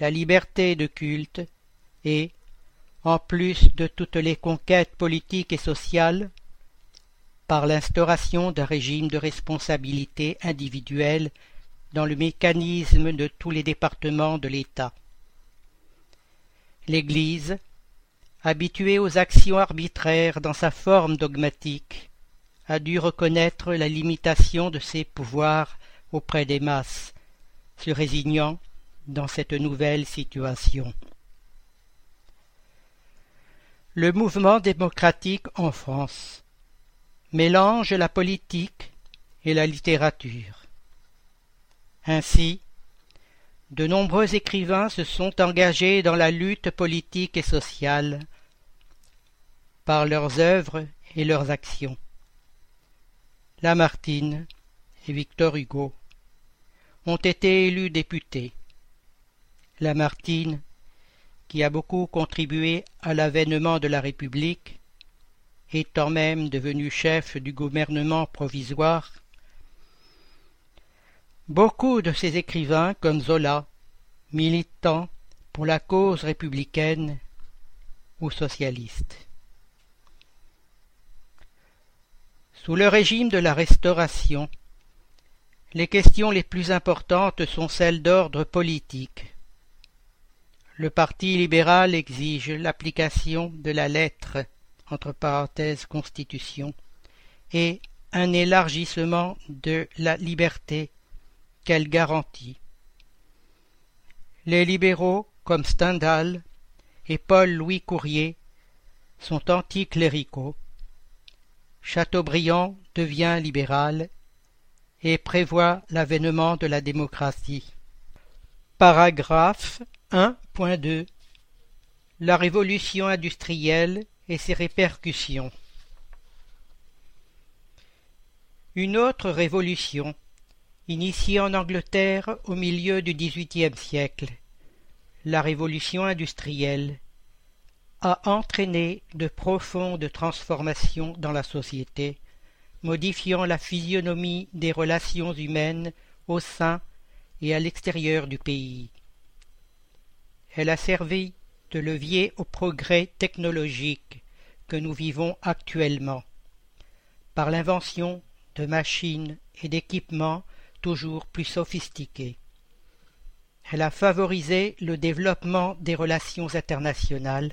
la liberté de culte et, en plus de toutes les conquêtes politiques et sociales, par l'instauration d'un régime de responsabilité individuelle dans le mécanisme de tous les départements de l'État. L'Église, habituée aux actions arbitraires dans sa forme dogmatique, a dû reconnaître la limitation de ses pouvoirs auprès des masses, se résignant dans cette nouvelle situation. Le mouvement démocratique en France mélange la politique et la littérature. Ainsi, de nombreux écrivains se sont engagés dans la lutte politique et sociale par leurs œuvres et leurs actions. Lamartine et Victor Hugo ont été élus députés. Lamartine, qui a beaucoup contribué à l'avènement de la République, étant même devenu chef du gouvernement provisoire, Beaucoup de ces écrivains, comme Zola, militants pour la cause républicaine ou socialiste. Sous le régime de la Restauration, les questions les plus importantes sont celles d'ordre politique. Le Parti libéral exige l'application de la lettre entre parenthèses Constitution et un élargissement de la liberté qu'elle garantit. Les libéraux, comme Stendhal et Paul-Louis Courrier, sont anticléricaux. Chateaubriand devient libéral et prévoit l'avènement de la démocratie. Paragraphe 1.2 La révolution industrielle et ses répercussions. Une autre révolution Initiée en Angleterre au milieu du XVIIIe siècle, la révolution industrielle a entraîné de profondes transformations dans la société, modifiant la physionomie des relations humaines au sein et à l'extérieur du pays. Elle a servi de levier au progrès technologique que nous vivons actuellement, par l'invention de machines et d'équipements toujours plus sophistiquée. Elle a favorisé le développement des relations internationales,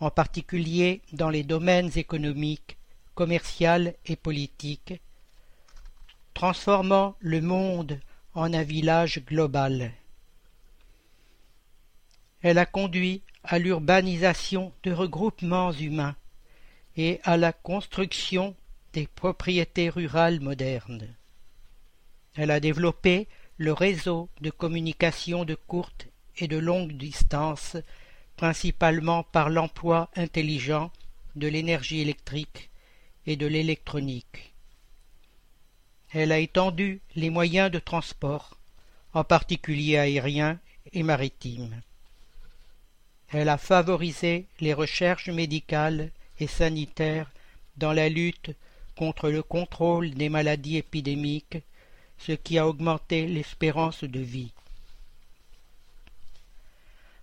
en particulier dans les domaines économiques, commercial et politiques, transformant le monde en un village global. Elle a conduit à l'urbanisation de regroupements humains et à la construction des propriétés rurales modernes. Elle a développé le réseau de communication de courte et de longue distance, principalement par l'emploi intelligent de l'énergie électrique et de l'électronique. Elle a étendu les moyens de transport, en particulier aériens et maritimes. Elle a favorisé les recherches médicales et sanitaires dans la lutte contre le contrôle des maladies épidémiques ce qui a augmenté l'espérance de vie.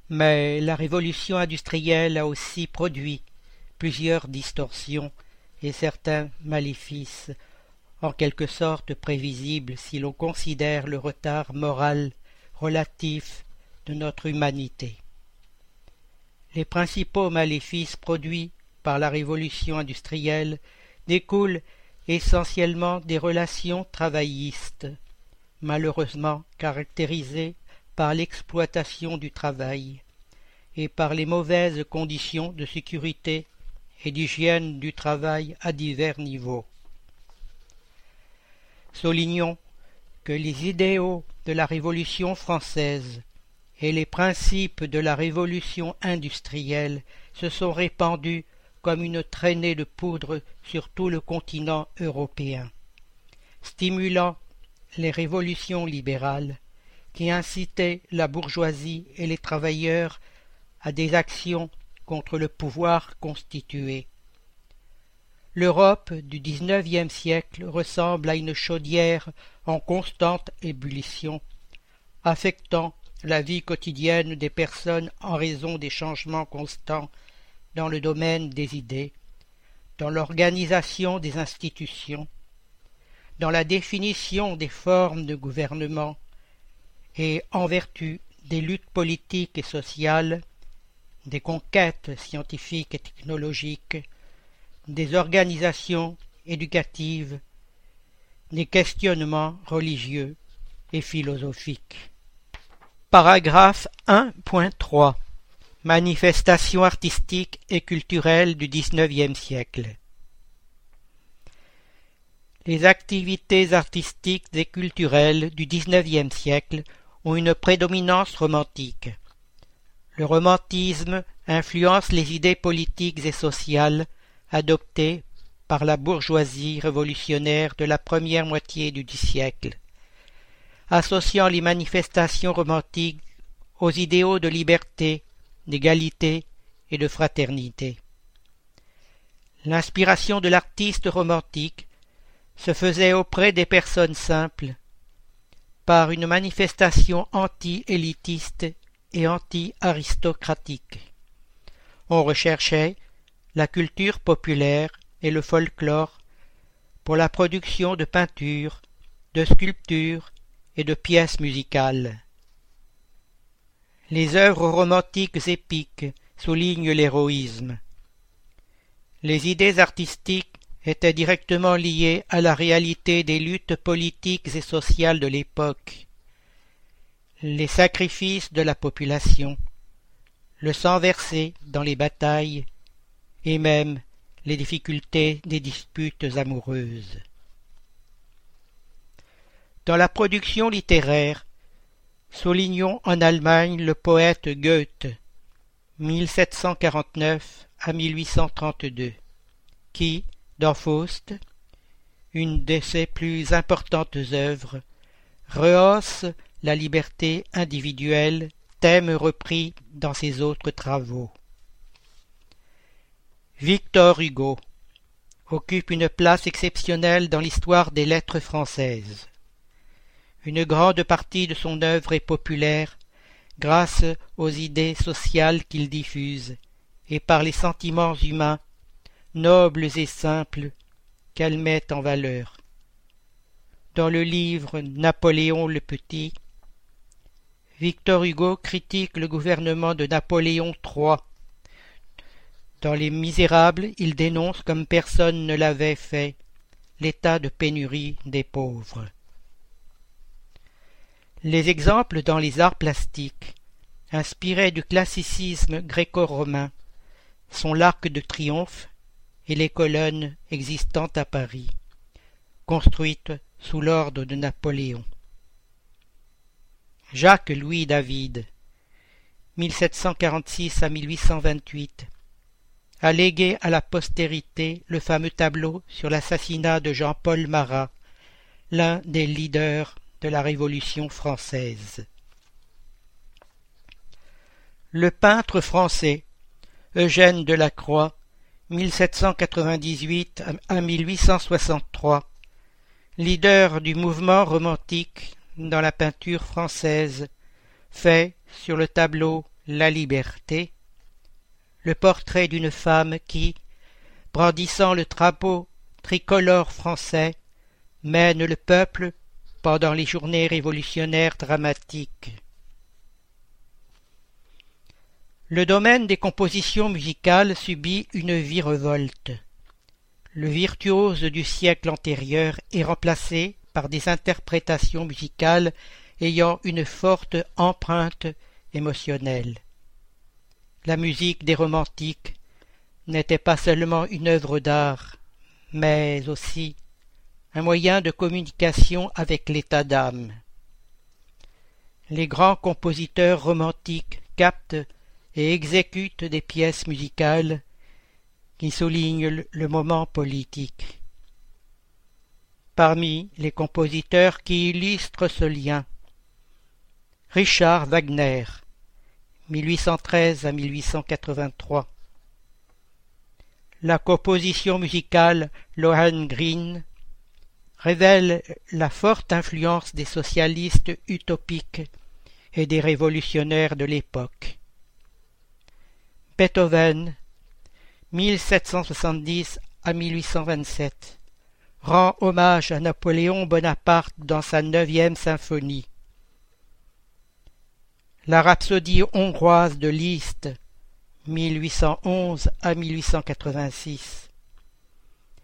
Mais la révolution industrielle a aussi produit plusieurs distorsions et certains maléfices, en quelque sorte prévisibles si l'on considère le retard moral relatif de notre humanité. Les principaux maléfices produits par la révolution industrielle découlent essentiellement des relations travaillistes, malheureusement caractérisées par l'exploitation du travail et par les mauvaises conditions de sécurité et d'hygiène du travail à divers niveaux. Soulignons que les idéaux de la Révolution française et les principes de la révolution industrielle se sont répandus comme une traînée de poudre sur tout le continent européen, stimulant les révolutions libérales qui incitaient la bourgeoisie et les travailleurs à des actions contre le pouvoir constitué. L'Europe du XIXe siècle ressemble à une chaudière en constante ébullition, affectant la vie quotidienne des personnes en raison des changements constants dans le domaine des idées, dans l'organisation des institutions, dans la définition des formes de gouvernement, et en vertu des luttes politiques et sociales, des conquêtes scientifiques et technologiques, des organisations éducatives, des questionnements religieux et philosophiques. Paragraphe 1.3 Manifestations artistiques et culturelles du XIXe siècle Les activités artistiques et culturelles du XIXe siècle ont une prédominance romantique. Le romantisme influence les idées politiques et sociales adoptées par la bourgeoisie révolutionnaire de la première moitié du siècle, associant les manifestations romantiques aux idéaux de liberté, d'égalité et de fraternité. L'inspiration de l'artiste romantique se faisait auprès des personnes simples par une manifestation anti-élitiste et anti-aristocratique. On recherchait la culture populaire et le folklore pour la production de peintures, de sculptures et de pièces musicales. Les œuvres romantiques épiques soulignent l'héroïsme. Les idées artistiques étaient directement liées à la réalité des luttes politiques et sociales de l'époque. Les sacrifices de la population, le sang versé dans les batailles, et même les difficultés des disputes amoureuses. Dans la production littéraire, soulignons en Allemagne le poète Goethe, 1749 à 1832, qui, dans Faust, une de ses plus importantes œuvres, rehausse la liberté individuelle, thème repris dans ses autres travaux. Victor Hugo occupe une place exceptionnelle dans l'histoire des lettres françaises. Une grande partie de son œuvre est populaire grâce aux idées sociales qu'il diffuse et par les sentiments humains, nobles et simples, qu'elle met en valeur. Dans le livre Napoléon le Petit, Victor Hugo critique le gouvernement de Napoléon III dans Les Misérables, il dénonce, comme personne ne l'avait fait, l'état de pénurie des pauvres. Les exemples dans les arts plastiques, inspirés du classicisme gréco-romain, sont l'Arc de Triomphe et les colonnes existant à Paris, construites sous l'ordre de Napoléon. Jacques Louis David, 1746 à 1828, a légué à la postérité le fameux tableau sur l'assassinat de Jean-Paul Marat, l'un des leaders de la Révolution française. Le peintre français Eugène Delacroix, 1798 à 1863, leader du mouvement romantique dans la peinture française, fait sur le tableau La liberté, le portrait d'une femme qui, brandissant le drapeau tricolore français, mène le peuple pendant les journées révolutionnaires dramatiques. Le domaine des compositions musicales subit une vie revolte. Le virtuose du siècle antérieur est remplacé par des interprétations musicales ayant une forte empreinte émotionnelle. La musique des romantiques n'était pas seulement une œuvre d'art, mais aussi un moyen de communication avec l'état d'âme. Les grands compositeurs romantiques captent et exécutent des pièces musicales qui soulignent le moment politique. Parmi les compositeurs qui illustrent ce lien, Richard Wagner, 1813 à 1883. La composition musicale Lohengrin révèle la forte influence des socialistes utopiques et des révolutionnaires de l'époque. Beethoven, 1770 à 1827, rend hommage à Napoléon Bonaparte dans sa neuvième symphonie. La rhapsodie hongroise de Liszt, 1811 à 1886,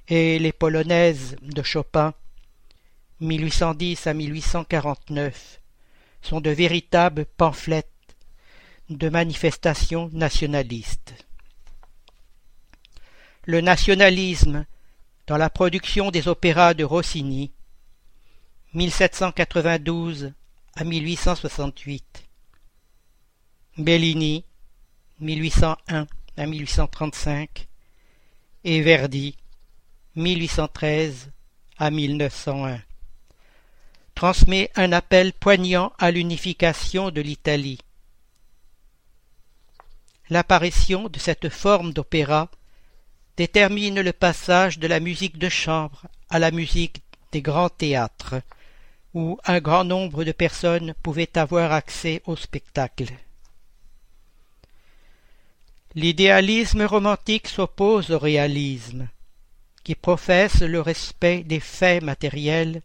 et les polonaises de Chopin, 1810 à 1849, sont de véritables pamphlets de manifestations nationalistes. Le nationalisme dans la production des opéras de Rossini, 1792 à 1868. Bellini, 1801 à 1835, et Verdi, 1813 à 1901, transmet un appel poignant à l'unification de l'Italie. L'apparition de cette forme d'opéra détermine le passage de la musique de chambre à la musique des grands théâtres, où un grand nombre de personnes pouvaient avoir accès au spectacle. L'idéalisme romantique s'oppose au réalisme, qui professe le respect des faits matériels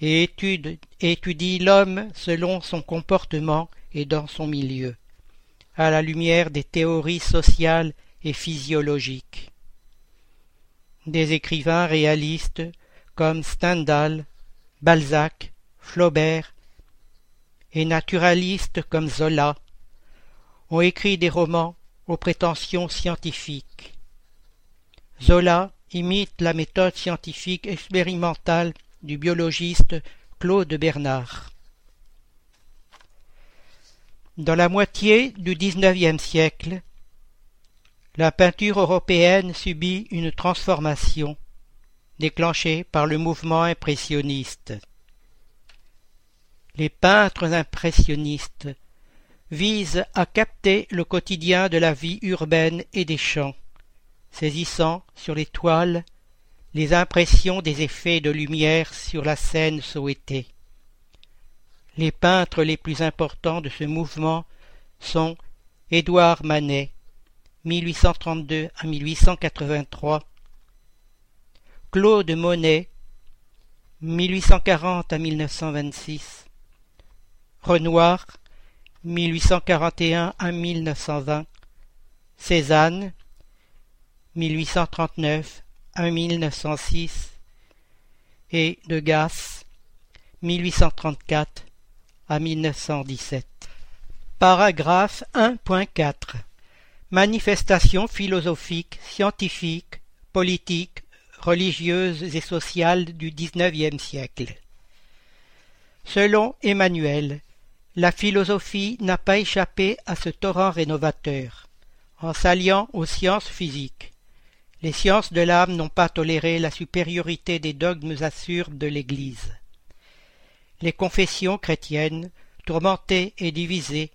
et étudie l'homme selon son comportement et dans son milieu, à la lumière des théories sociales et physiologiques. Des écrivains réalistes comme Stendhal, Balzac, Flaubert et naturalistes comme Zola ont écrit des romans aux prétentions scientifiques. Zola imite la méthode scientifique expérimentale du biologiste Claude Bernard. Dans la moitié du XIXe siècle, la peinture européenne subit une transformation déclenchée par le mouvement impressionniste. Les peintres impressionnistes vise à capter le quotidien de la vie urbaine et des champs, saisissant sur les toiles les impressions des effets de lumière sur la scène souhaitée. Les peintres les plus importants de ce mouvement sont Édouard Manet, 1832 à 1883, Claude Monet, 1840 à 1926, Renoir, 1841 à 1920, Cézanne, 1839 à 1906, et Degas, 1834 à 1917. Paragraphe 1.4 Manifestations philosophiques, scientifiques, politiques, religieuses et sociales du XIXe siècle. Selon Emmanuel, la philosophie n'a pas échappé à ce torrent rénovateur. En s'alliant aux sciences physiques, les sciences de l'âme n'ont pas toléré la supériorité des dogmes assurbes de l'Église. Les confessions chrétiennes, tourmentées et divisées,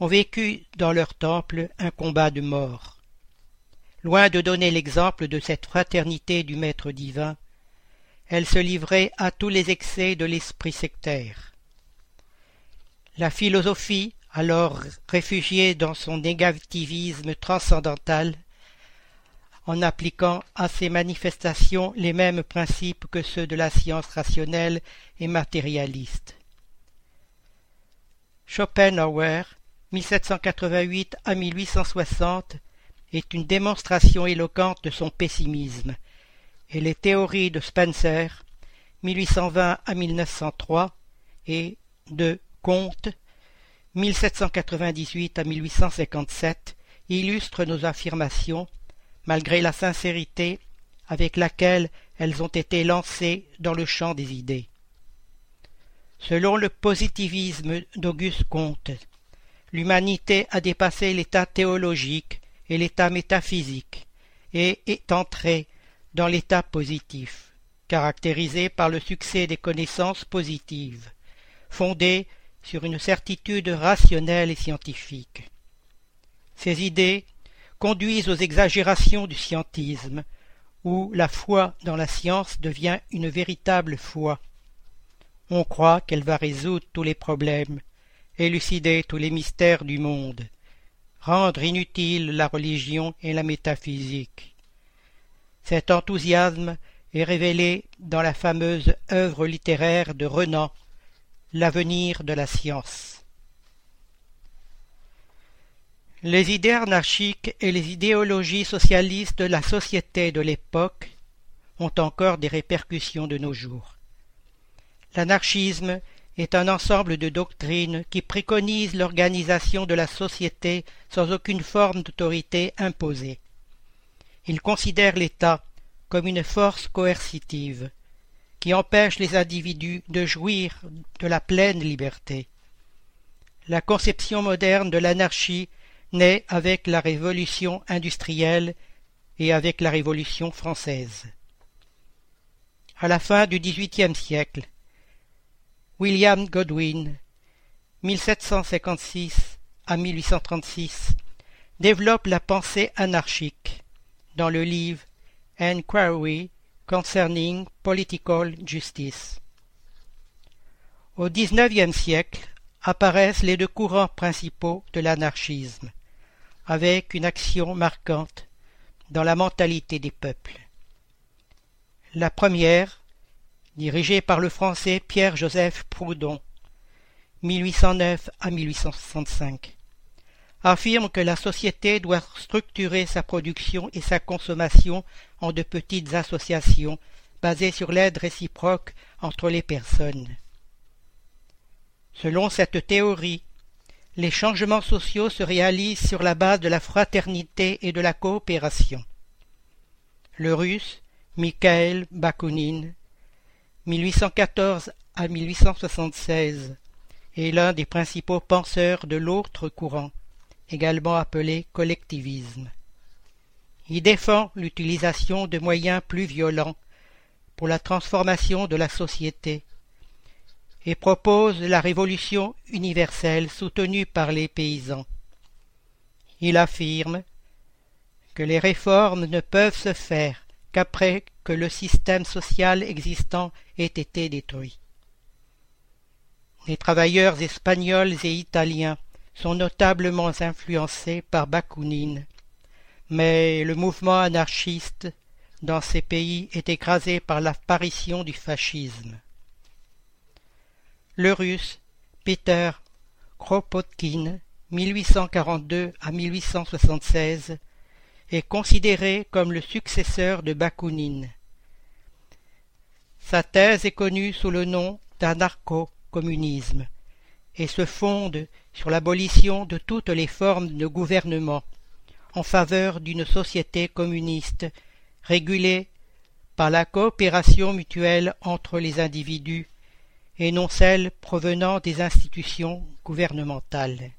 ont vécu dans leur temple un combat de mort. Loin de donner l'exemple de cette fraternité du Maître divin, elles se livraient à tous les excès de l'esprit sectaire. La philosophie alors réfugié dans son négativisme transcendantal, en appliquant à ses manifestations les mêmes principes que ceux de la science rationnelle et matérialiste. 1788 à 1860, est une démonstration éloquente de son pessimisme, et les théories de Spencer, 1820 à 1903, et de Comte, 1798 à 1857, illustrent nos affirmations malgré la sincérité avec laquelle elles ont été lancées dans le champ des idées. Selon le positivisme d'Auguste Comte, l'humanité a dépassé l'état théologique et l'état métaphysique et est entrée dans l'état positif, caractérisé par le succès des connaissances positives, fondées sur une certitude rationnelle et scientifique. Ces idées conduisent aux exagérations du scientisme, où la foi dans la science devient une véritable foi. On croit qu'elle va résoudre tous les problèmes, élucider tous les mystères du monde, rendre inutile la religion et la métaphysique. Cet enthousiasme est révélé dans la fameuse œuvre littéraire de Renan, L'avenir de la science. Les idées anarchiques et les idéologies socialistes de la société de l'époque ont encore des répercussions de nos jours. L'anarchisme est un ensemble de doctrines qui préconisent l'organisation de la société sans aucune forme d'autorité imposée. Il considère l'État comme une force coercitive qui empêche les individus de jouir de la pleine liberté. La conception moderne de l'anarchie naît avec la révolution industrielle et avec la révolution française. À la fin du XVIIIe siècle, William Godwin, 1756 à 1836, développe la pensée anarchique dans le livre Enquiry Concerning Political Justice. Au XIXe siècle apparaissent les deux courants principaux de l'anarchisme, avec une action marquante dans la mentalité des peuples. La première, dirigée par le français Pierre-Joseph Proudhon, 1809 à 1865, affirme que la société doit structurer sa production et sa consommation en de petites associations basées sur l'aide réciproque entre les personnes. Selon cette théorie, les changements sociaux se réalisent sur la base de la fraternité et de la coopération. Le russe Mikhail Bakounine, 1814 à 1876, est l'un des principaux penseurs de l'autre courant, également appelé collectivisme. Il défend l'utilisation de moyens plus violents pour la transformation de la société et propose la révolution universelle soutenue par les paysans. Il affirme que les réformes ne peuvent se faire qu'après que le système social existant ait été détruit. Les travailleurs espagnols et italiens sont notablement influencés par Bakounine, mais le mouvement anarchiste dans ces pays est écrasé par l'apparition du fascisme. Le russe Peter Kropotkin, 1842 à 1876, est considéré comme le successeur de Bakounine. Sa thèse est connue sous le nom d'anarcho-communisme et se fonde sur l'abolition de toutes les formes de gouvernement en faveur d'une société communiste régulée par la coopération mutuelle entre les individus et non celles provenant des institutions gouvernementales.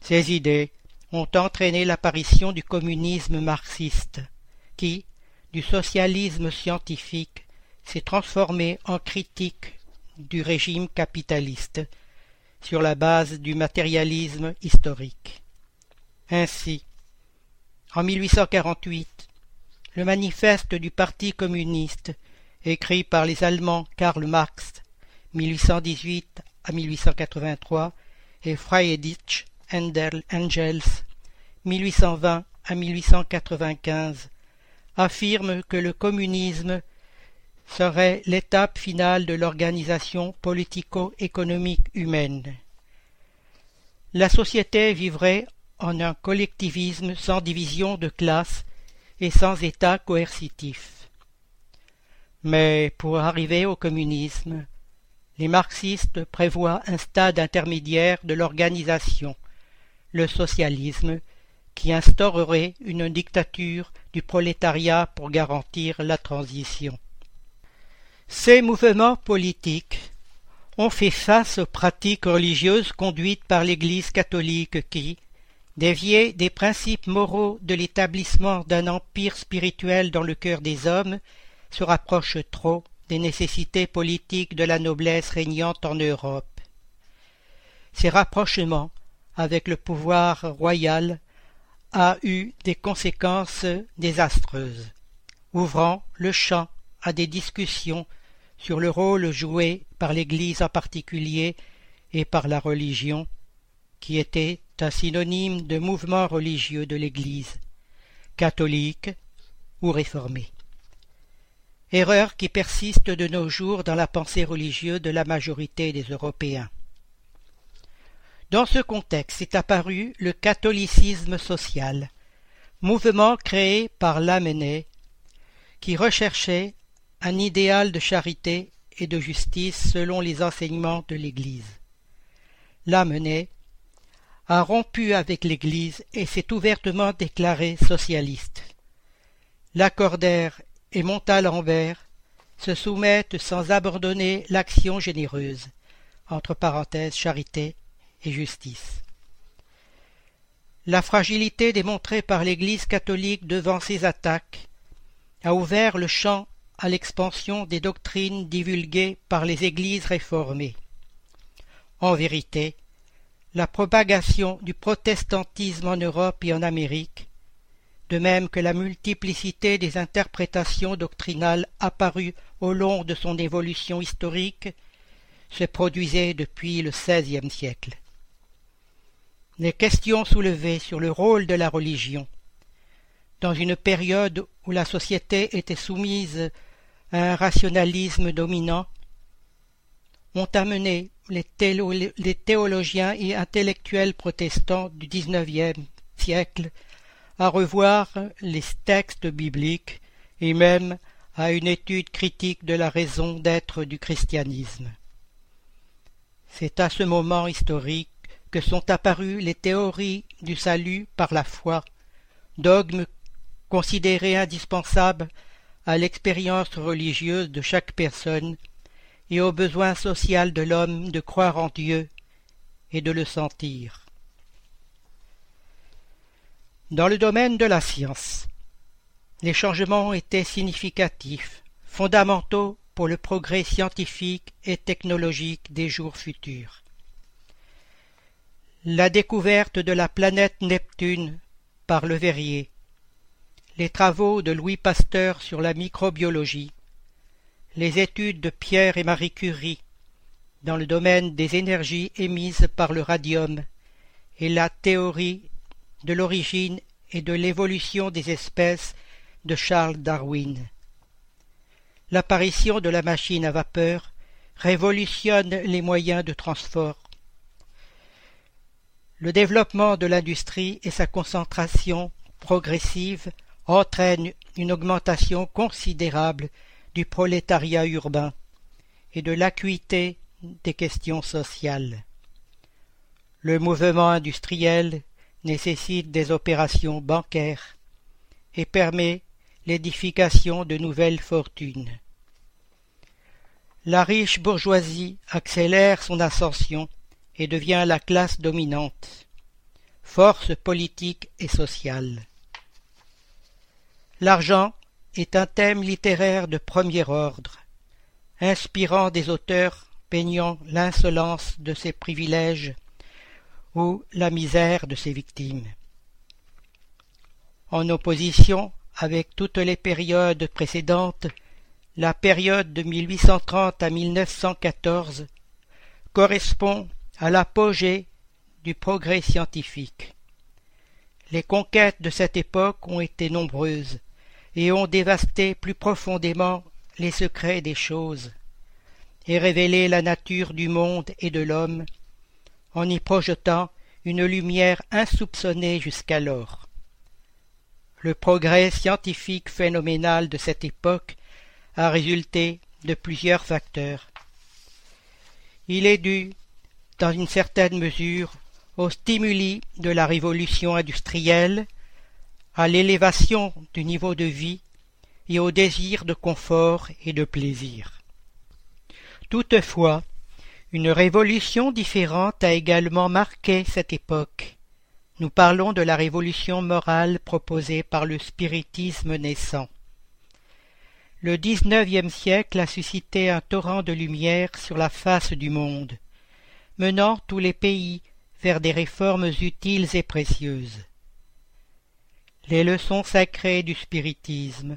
Ces idées ont entraîné l'apparition du communisme marxiste, qui, du socialisme scientifique, s'est transformé en critique du régime capitaliste sur la base du matérialisme historique. Ainsi, en 1848, le manifeste du Parti communiste, écrit par les Allemands Karl Marx 1818 à 1883 et Friedrich Engels, 1820 à 1895, affirme que le communisme serait l'étape finale de l'organisation politico-économique humaine. La société vivrait en un collectivisme sans division de classe et sans État coercitif. Mais pour arriver au communisme, les marxistes prévoient un stade intermédiaire de l'organisation, le socialisme, qui instaurerait une dictature du prolétariat pour garantir la transition. Ces mouvements politiques ont fait face aux pratiques religieuses conduites par l'Église catholique qui, déviée des principes moraux de l'établissement d'un empire spirituel dans le cœur des hommes, se rapproche trop des nécessités politiques de la noblesse régnante en Europe. Ces rapprochements avec le pouvoir royal a eu des conséquences désastreuses, ouvrant le champ à des discussions sur le rôle joué par l'Église en particulier et par la religion, qui était un synonyme de mouvement religieux de l'Église, catholique ou réformé. Erreur qui persiste de nos jours dans la pensée religieuse de la majorité des Européens. Dans ce contexte est apparu le catholicisme social, mouvement créé par Lamennais, qui recherchait un idéal de charité et de justice selon les enseignements de l'Église. Lamennais a rompu avec l'Église et s'est ouvertement déclaré socialiste. Lacordaire et Montalembert se soumettent sans abandonner l'action généreuse, entre parenthèses charité La fragilité démontrée par l'Église catholique devant ces attaques a ouvert le champ à l'expansion des doctrines divulguées par les Églises réformées. En vérité, la propagation du protestantisme en Europe et en Amérique, de même que la multiplicité des interprétations doctrinales apparues au long de son évolution historique, se produisait depuis le XVIe siècle. Les questions soulevées sur le rôle de la religion, dans une période où la société était soumise à un rationalisme dominant, ont amené les, théologiens et intellectuels protestants du XIXe siècle à revoir les textes bibliques et même à une étude critique de la raison d'être du christianisme. C'est à ce moment historique que sont apparues les théories du salut par la foi, dogmes considérés indispensables à l'expérience religieuse de chaque personne et au besoin social de l'homme de croire en Dieu et de le sentir. Dans le domaine de la science, les changements étaient significatifs, fondamentaux pour le progrès scientifique et technologique des jours futurs. La découverte de la planète Neptune par le Verrier, les travaux de Louis Pasteur sur la microbiologie, les études de Pierre et Marie Curie dans le domaine des énergies émises par le radium et la théorie de l'origine et de l'évolution des espèces de Charles Darwin. L'apparition de la machine à vapeur révolutionne les moyens de transport. Le développement de l'industrie et sa concentration progressive entraînent une augmentation considérable du prolétariat urbain et de l'acuité des questions sociales. Le mouvement industriel nécessite des opérations bancaires et permet l'édification de nouvelles fortunes. La riche bourgeoisie accélère son ascension et devient la classe dominante, force politique et sociale. L'argent est un thème littéraire de premier ordre, inspirant des auteurs peignant l'insolence de ses privilèges ou la misère de ses victimes. En opposition avec toutes les périodes précédentes, la période de 1830 à 1914 correspond à l'apogée du progrès scientifique. Les conquêtes de cette époque ont été nombreuses et ont dévasté plus profondément les secrets des choses et révélé la nature du monde et de l'homme en y projetant une lumière insoupçonnée jusqu'alors. Le progrès scientifique phénoménal de cette époque a résulté de plusieurs facteurs. Il est dû, dans une certaine mesure, aux stimuli de la révolution industrielle, à l'élévation du niveau de vie et au désir de confort et de plaisir. Toutefois, une révolution différente a également marqué cette époque. Nous parlons de la révolution morale proposée par le spiritisme naissant. Le dix-neuvième siècle a suscité un torrent de lumière sur la face du monde, menant tous les pays vers des réformes utiles et précieuses. Les leçons sacrées du spiritisme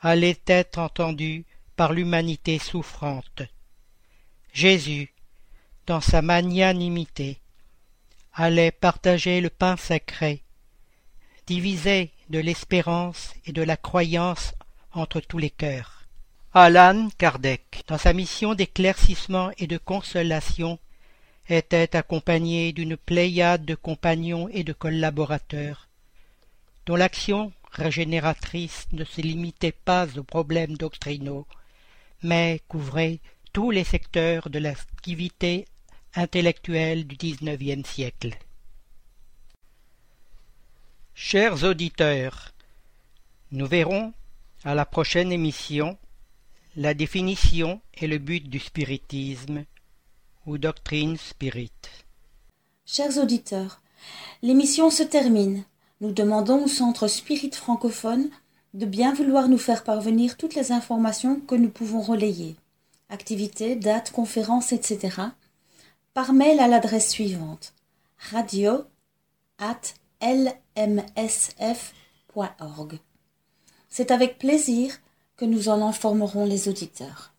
allaient être entendues par l'humanité souffrante. Jésus, dans sa magnanimité, allait partager le pain sacré, diviser de l'espérance et de la croyance entre tous les cœurs. Alan Kardec, dans sa mission d'éclaircissement et de consolation, était accompagné d'une pléiade de compagnons et de collaborateurs, dont l'action régénératrice ne se limitait pas aux problèmes doctrinaux, mais couvrait tous les secteurs de l'activité intellectuelle du XIXe siècle. Chers auditeurs, nous verrons à la prochaine émission la définition et le but du spiritisme ou doctrine spirit. Chers auditeurs, l'émission se termine. Nous demandons au Centre Spirit francophone de bien vouloir nous faire parvenir toutes les informations que nous pouvons relayer activités, dates, conférences, etc. par mail à l'adresse suivante radio at lmsf.org. C'est avec plaisir que nous en informerons les auditeurs.